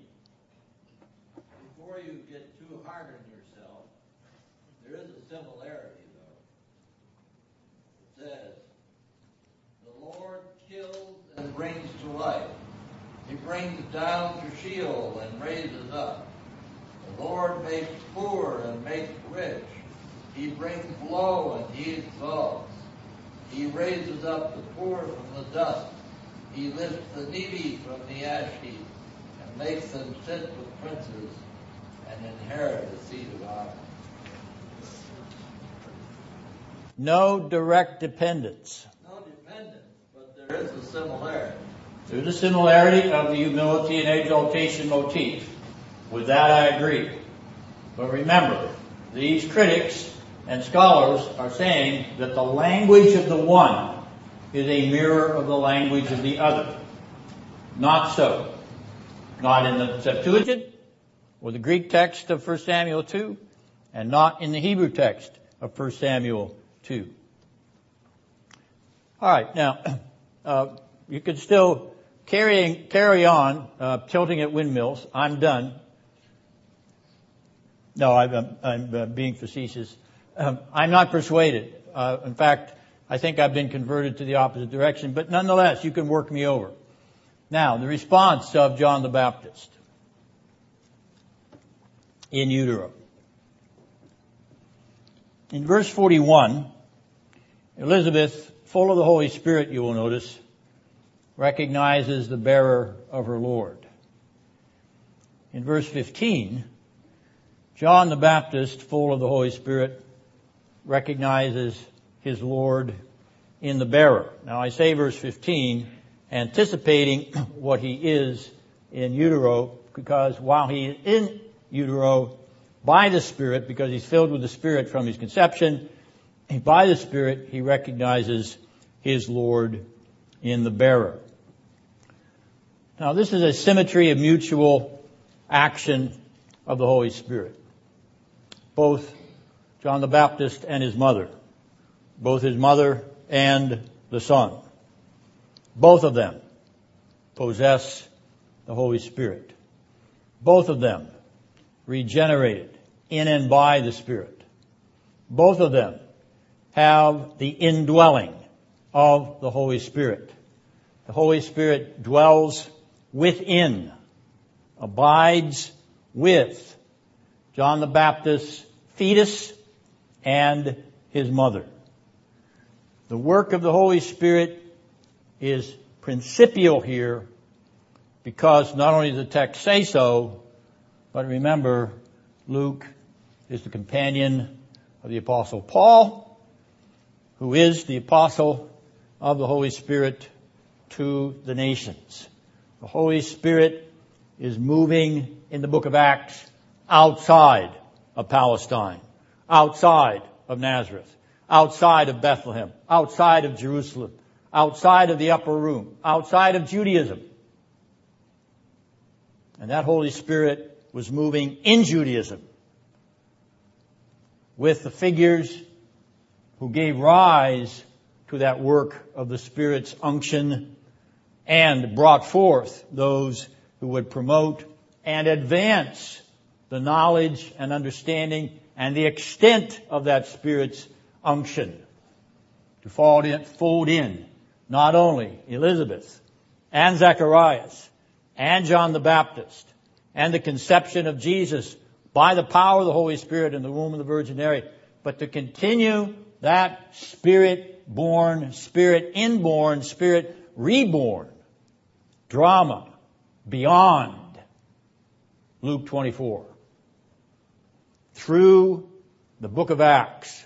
Before you get too hard on yourself, there is a similarity, though. It says, The Lord kills and brings to life. He brings down to Sheol and raises up. The Lord makes poor and makes rich. He brings low and he exalts. He raises up the poor from the dust He lifts the needy from the ash heap and makes them sit with princes and inherit the seat of honor. No direct dependence. No dependence, but there is a similarity. Through the similarity of the humility and exaltation motif. With that I agree. But remember, these critics and scholars are saying that the language of the one is a mirror of the language of the other. Not so. Not in the Septuagint or the Greek text of 1 Samuel 2 and not in the Hebrew text of 1 Samuel 2. All right, now, uh, you could still carry, carry on uh, tilting at windmills. I'm done. No, I'm, I'm uh, being facetious. Um, I'm not persuaded. Uh, in fact, I think I've been converted to the opposite direction, but nonetheless, you can work me over. Now, the response of John the Baptist in utero. In verse 41, Elizabeth, full of the Holy Spirit, you will notice, recognizes the bearer of her Lord. In verse 15, John the Baptist, full of the Holy Spirit, recognizes his Lord in the bearer. Now I say verse 15, anticipating what he is in utero, because while he is in utero by the Spirit, because he's filled with the Spirit from his conception, by the Spirit he recognizes his Lord in the bearer. Now this is a symmetry of mutual action of the Holy Spirit both John the Baptist and his mother, both his mother and the son. Both of them possess the Holy Spirit. Both of them regenerated in and by the Spirit. Both of them have the indwelling of the Holy Spirit. The Holy Spirit dwells within, abides with John the Baptist's fetus and his mother. The work of the Holy Spirit is principial here because not only does the text say so, but remember, Luke is the companion of the apostle Paul, who is the apostle of the Holy Spirit to the nations. The Holy Spirit is moving in the book of Acts outside of Palestine, outside of Nazareth, outside of Bethlehem, outside of Jerusalem, outside of the upper room, outside of Judaism. And that Holy Spirit was moving in Judaism with the figures who gave rise to that work of the Spirit's unction and brought forth those who would promote and advance the knowledge and understanding and the extent of that Spirit's unction to fold in, fold in not only Elizabeth and Zacharias and John the Baptist and the conception of Jesus by the power of the Holy Spirit in the womb of the Virgin Mary, but to continue that Spirit born, Spirit inborn, Spirit reborn drama beyond Luke 24 through the book of Acts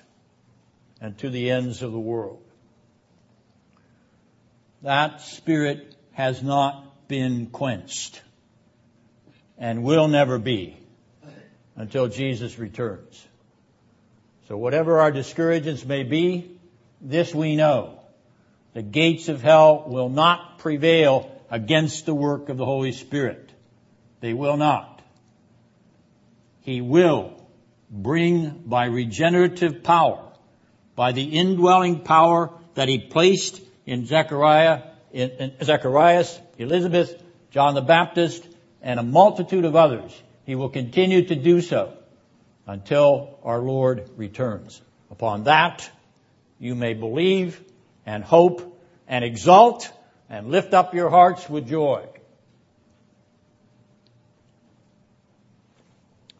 and to the ends of the world. That spirit has not been quenched and will never be until Jesus returns. So whatever our discouragements may be, this we know. The gates of hell will not prevail against the work of the Holy Spirit. They will not. He will bring by regenerative power, by the indwelling power that he placed in Zechariah, in, in Elizabeth, John the Baptist, and a multitude of others. He will continue to do so until our Lord returns. Upon that, you may believe and hope and exult and lift up your hearts with joy.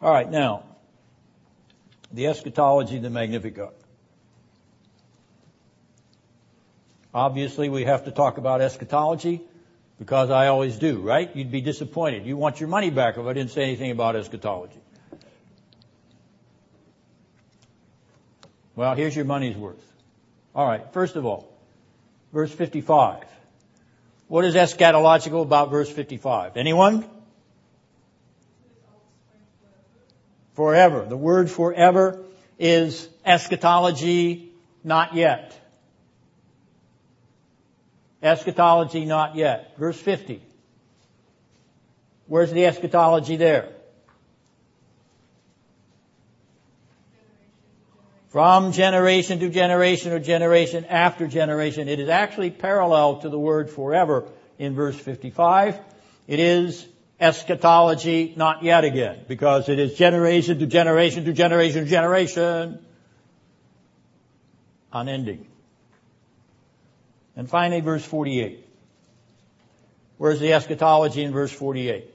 All right, now, the eschatology the Magnificat. Obviously, we have to talk about eschatology Because I always do, right? You'd be disappointed. You want your money back if I didn't say anything about eschatology. Well, here's your money's worth. All right, first of all, verse 55. What is eschatological about verse 55? Anyone? Forever. The word forever is eschatology, not yet. Eschatology, not yet. Verse 50. Where's the eschatology there? From generation to generation or generation after generation. It is actually parallel to the word forever in verse 55. It is eschatology, not yet again, because it is generation to generation to generation to generation. Unending. And finally, verse 48. Where's the eschatology in verse 48?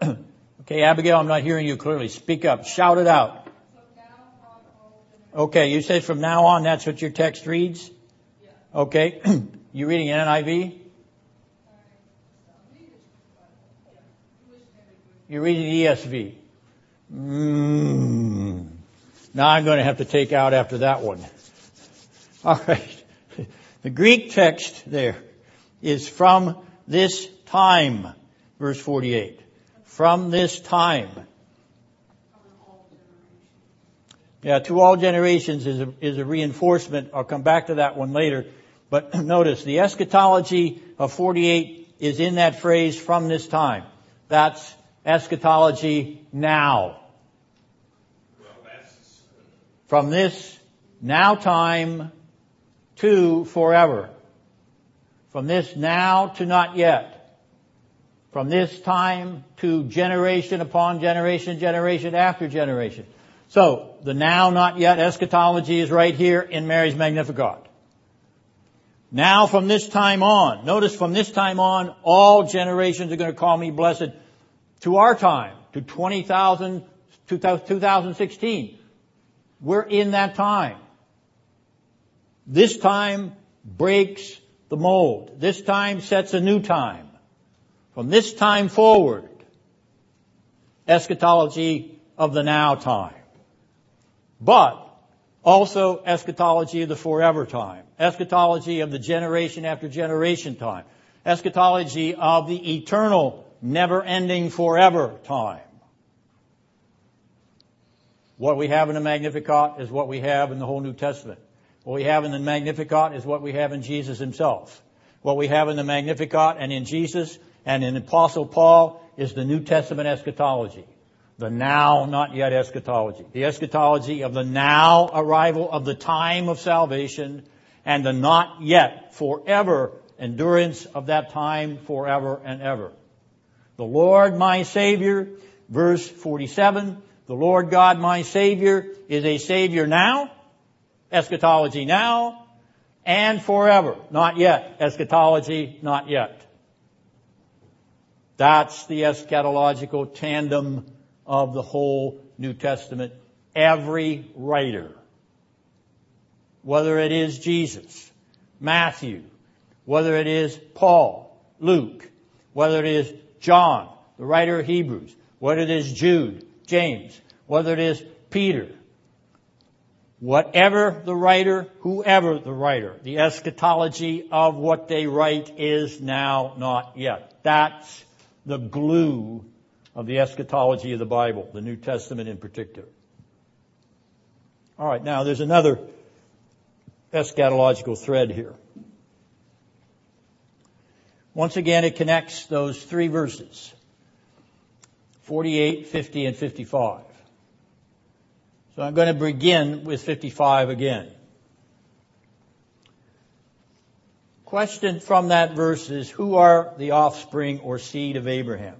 Okay, Abigail, I'm not hearing you clearly. Speak up. Shout it out. Okay, you say from now on that's what your text reads? Okay. you reading NIV? You're reading ESV. Mm. Now I'm going to have to take out after that one. All right. The Greek text there is from this time, verse 48 from this time. Yeah, to all generations is a, is a reinforcement. I'll come back to that one later. But notice, the eschatology of 48 is in that phrase from this time. That's eschatology now. From this now time to forever. From this now to not yet from this time to generation upon generation, generation after generation. So, the now not yet eschatology is right here in Mary's Magnificat. Now from this time on, notice from this time on, all generations are going to call me blessed to our time, to 20,000, 2016. We're in that time. This time breaks the mold. This time sets a new time. From this time forward, eschatology of the now time. But also eschatology of the forever time. Eschatology of the generation after generation time. Eschatology of the eternal, never ending forever time. What we have in the Magnificat is what we have in the whole New Testament. What we have in the Magnificat is what we have in Jesus himself. What we have in the Magnificat and in Jesus and in Apostle Paul is the New Testament eschatology. The now, not yet eschatology. The eschatology of the now arrival of the time of salvation and the not yet forever endurance of that time forever and ever. The Lord my Savior, verse 47, the Lord God my Savior is a Savior now, eschatology now, and forever, not yet, eschatology not yet. That's the eschatological tandem of the whole New Testament. Every writer, whether it is Jesus, Matthew, whether it is Paul, Luke, whether it is John, the writer of Hebrews, whether it is Jude, James, whether it is Peter, whatever the writer, whoever the writer, the eschatology of what they write is now not yet. That's the glue of the eschatology of the Bible, the New Testament in particular. All right, now there's another eschatological thread here. Once again, it connects those three verses 48, 50, and 55. So I'm going to begin with 55 again. Question from that verse is, who are the offspring or seed of Abraham?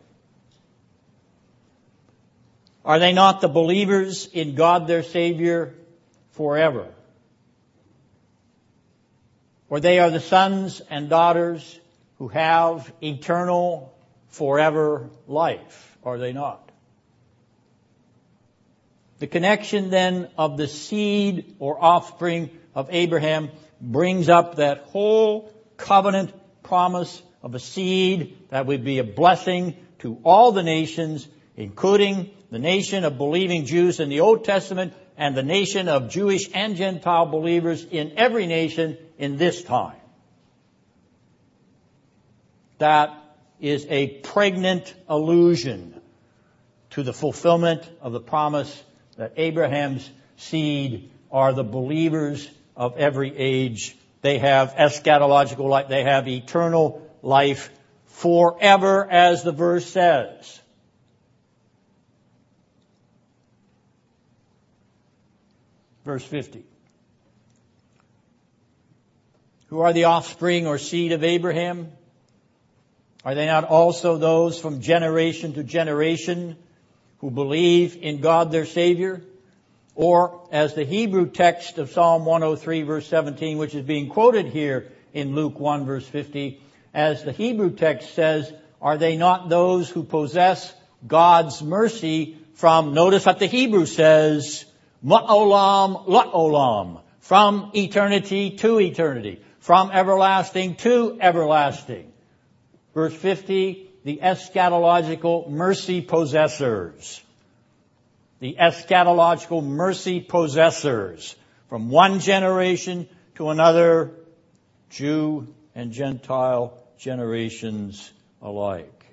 Are they not the believers in God their Savior forever? Or they are the sons and daughters who have eternal forever life, are they not? The connection then of the seed or offspring of Abraham brings up that whole covenant promise of a seed that would be a blessing to all the nations, including the nation of believing Jews in the Old Testament and the nation of Jewish and Gentile believers in every nation in this time. That is a pregnant allusion to the fulfillment of the promise that Abraham's seed are the believers of every age. They have eschatological life. They have eternal life forever, as the verse says. Verse 50. Who are the offspring or seed of Abraham? Are they not also those from generation to generation who believe in God their Savior? Or as the Hebrew text of Psalm 103 verse 17, which is being quoted here in Luke 1 verse 50, as the Hebrew text says, are they not those who possess God's mercy from, notice what the Hebrew says, ma'olam la'olam, from eternity to eternity, from everlasting to everlasting. Verse 50, the eschatological mercy possessors. The eschatological mercy possessors from one generation to another, Jew and Gentile generations alike.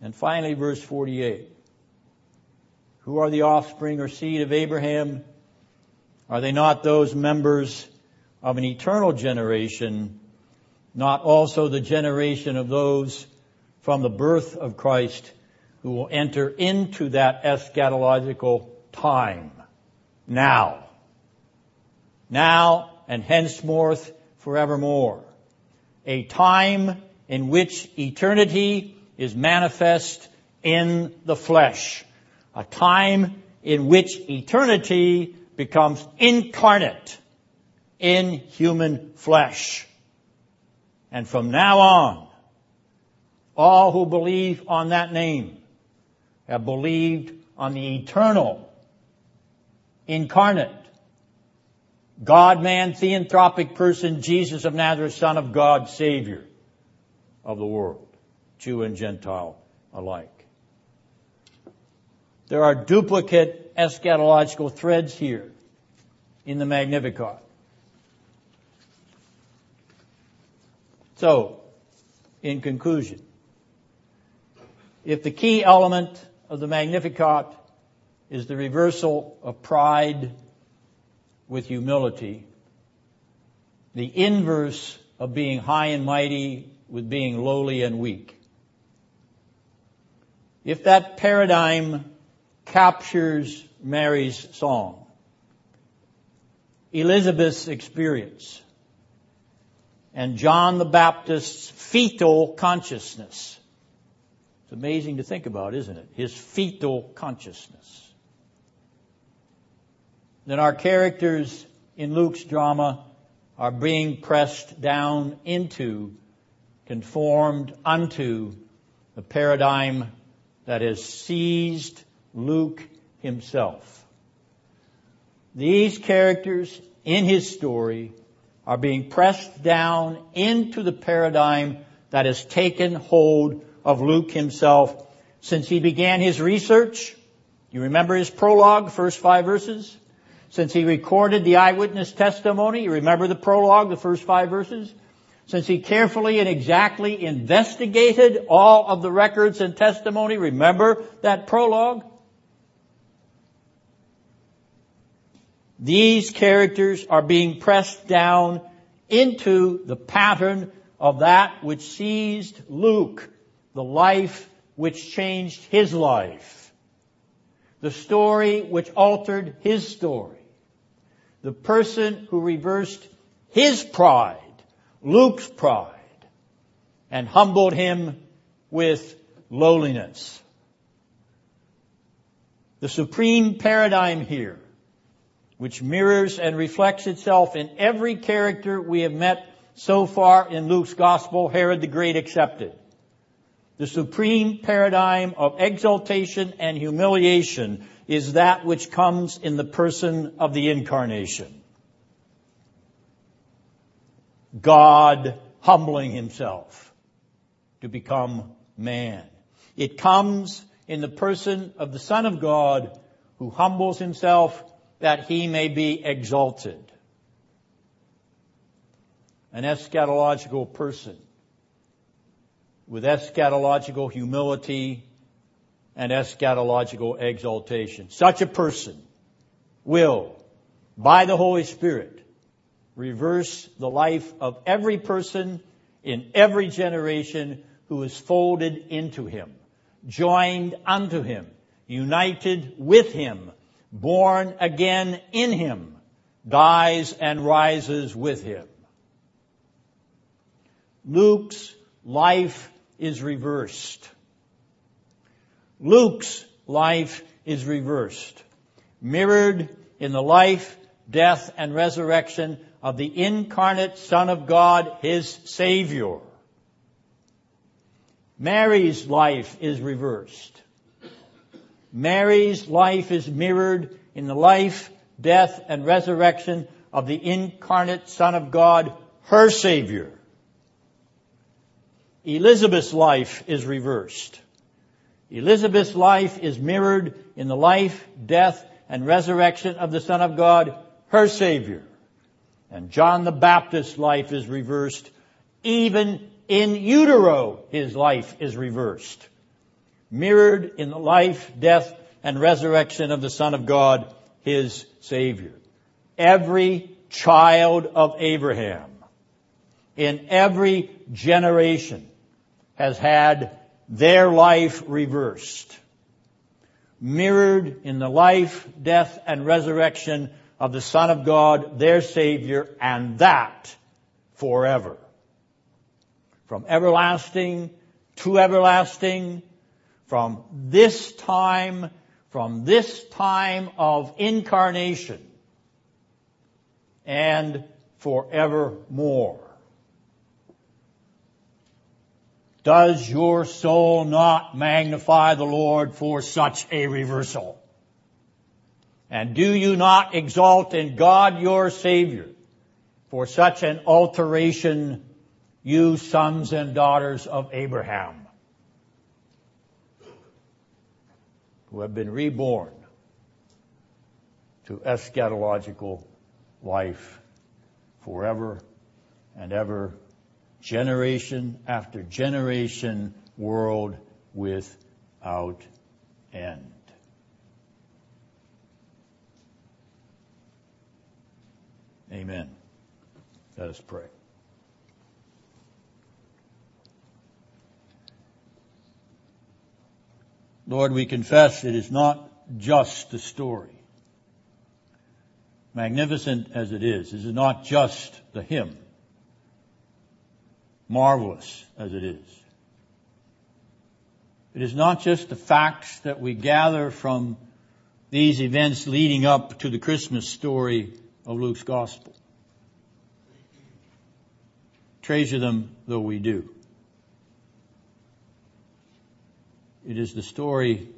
And finally, verse 48. Who are the offspring or seed of Abraham? Are they not those members of an eternal generation not also the generation of those from the birth of Christ who will enter into that eschatological time now. Now and henceforth forevermore. A time in which eternity is manifest in the flesh. A time in which eternity becomes incarnate in human flesh. And from now on, all who believe on that name have believed on the eternal, incarnate, God-man, theanthropic person, Jesus of Nazareth, Son of God, Savior of the world, Jew and Gentile alike. There are duplicate eschatological threads here in the Magnificat. So, in conclusion, if the key element of the Magnificat is the reversal of pride with humility, the inverse of being high and mighty with being lowly and weak. If that paradigm captures Mary's song, Elizabeth's experience, and John the Baptist's fetal consciousness. It's amazing to think about, isn't it? His fetal consciousness. Then our characters in Luke's drama are being pressed down into, conformed unto the paradigm that has seized Luke himself. These characters in his story are being pressed down into the paradigm that has taken hold of Luke himself since he began his research. You remember his prologue, first five verses? Since he recorded the eyewitness testimony, you remember the prologue, the first five verses? Since he carefully and exactly investigated all of the records and testimony, remember that prologue? These characters are being pressed down into the pattern of that which seized Luke, the life which changed his life, the story which altered his story, the person who reversed his pride, Luke's pride, and humbled him with lowliness. The supreme paradigm here which mirrors and reflects itself in every character we have met so far in Luke's gospel, Herod the Great accepted. The supreme paradigm of exaltation and humiliation is that which comes in the person of the incarnation. God humbling himself to become man. It comes in the person of the Son of God who humbles himself that he may be exalted. An eschatological person with eschatological humility and eschatological exaltation. Such a person will, by the Holy Spirit, reverse the life of every person in every generation who is folded into him, joined unto him, united with him, born again in him, dies and rises with him. Luke's life is reversed. Luke's life is reversed, mirrored in the life, death, and resurrection of the incarnate Son of God, His Savior. Mary's life is reversed. Mary's life is mirrored in the life, death, and resurrection of the incarnate Son of God, her Savior. Elizabeth's life is reversed. Elizabeth's life is mirrored in the life, death, and resurrection of the Son of God, her Savior. And John the Baptist's life is reversed. Even in utero, his life is reversed. Mirrored in the life, death, and resurrection of the Son of God, his Savior. Every child of Abraham in every generation has had their life reversed. Mirrored in the life, death, and resurrection of the Son of God, their Savior, and that forever. From everlasting to everlasting, from this time, from this time of incarnation, and forevermore. Does your soul not magnify the Lord for such a reversal? And do you not exalt in God your Savior for such an alteration, you sons and daughters of Abraham, who have been reborn to eschatological life forever and ever, generation after generation, world without end. Amen. Let us pray. Lord, we confess it is not just a story. Magnificent as it is, it is not just the hymn. Marvelous as it is. It is not just the facts that we gather from these events leading up to the Christmas story of Luke's gospel. Treasure them though we do. It is the story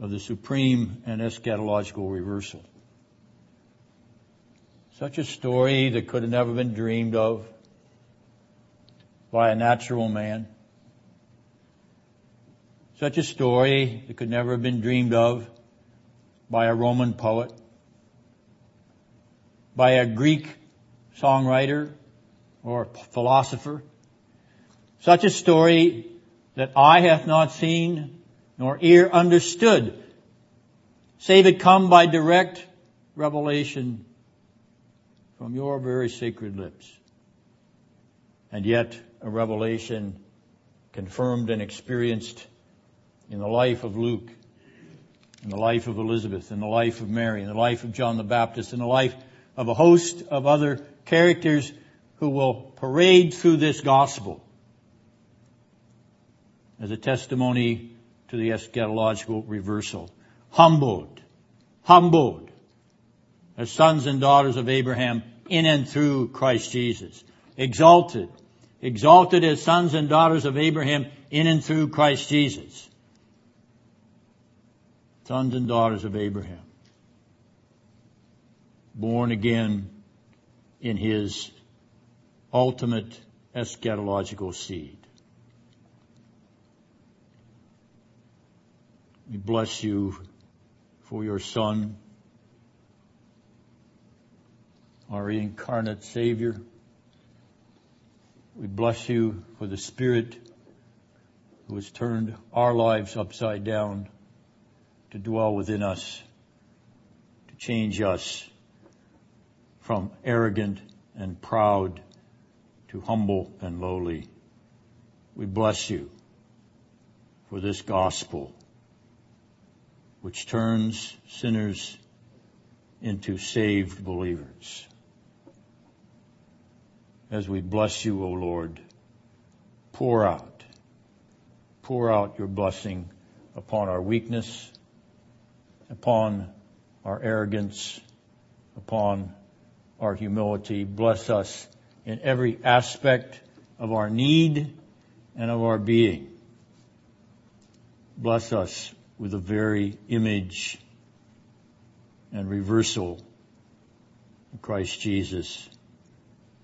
of the supreme and eschatological reversal. Such a story that could have never been dreamed of by a natural man. Such a story that could never have been dreamed of by a Roman poet by a Greek songwriter or philosopher. Such a story that eye hath not seen, nor ear understood, save it come by direct revelation from your very sacred lips. And yet a revelation confirmed and experienced in the life of Luke, in the life of Elizabeth, in the life of Mary, in the life of John the Baptist, in the life of a host of other characters who will parade through this gospel as a testimony to the eschatological reversal. Humbled, humbled as sons and daughters of Abraham in and through Christ Jesus. Exalted, exalted as sons and daughters of Abraham in and through Christ Jesus. Sons and daughters of Abraham. Born again in his ultimate eschatological seed. We bless you for your Son, our incarnate Savior. We bless you for the Spirit who has turned our lives upside down to dwell within us, to change us from arrogant and proud to humble and lowly. We bless you for this gospel which turns sinners into saved believers. As we bless you, O Lord, pour out, pour out your blessing upon our weakness, upon our arrogance, upon our humility. Bless us in every aspect of our need and of our being. Bless us with the very image and reversal Christ Jesus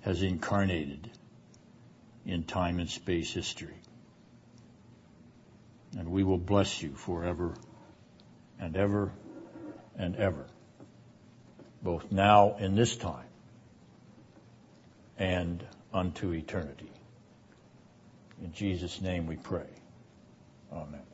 has incarnated in time and space history. And we will bless you forever and ever and ever, both now in this time and unto eternity. In Jesus' name we pray. Amen.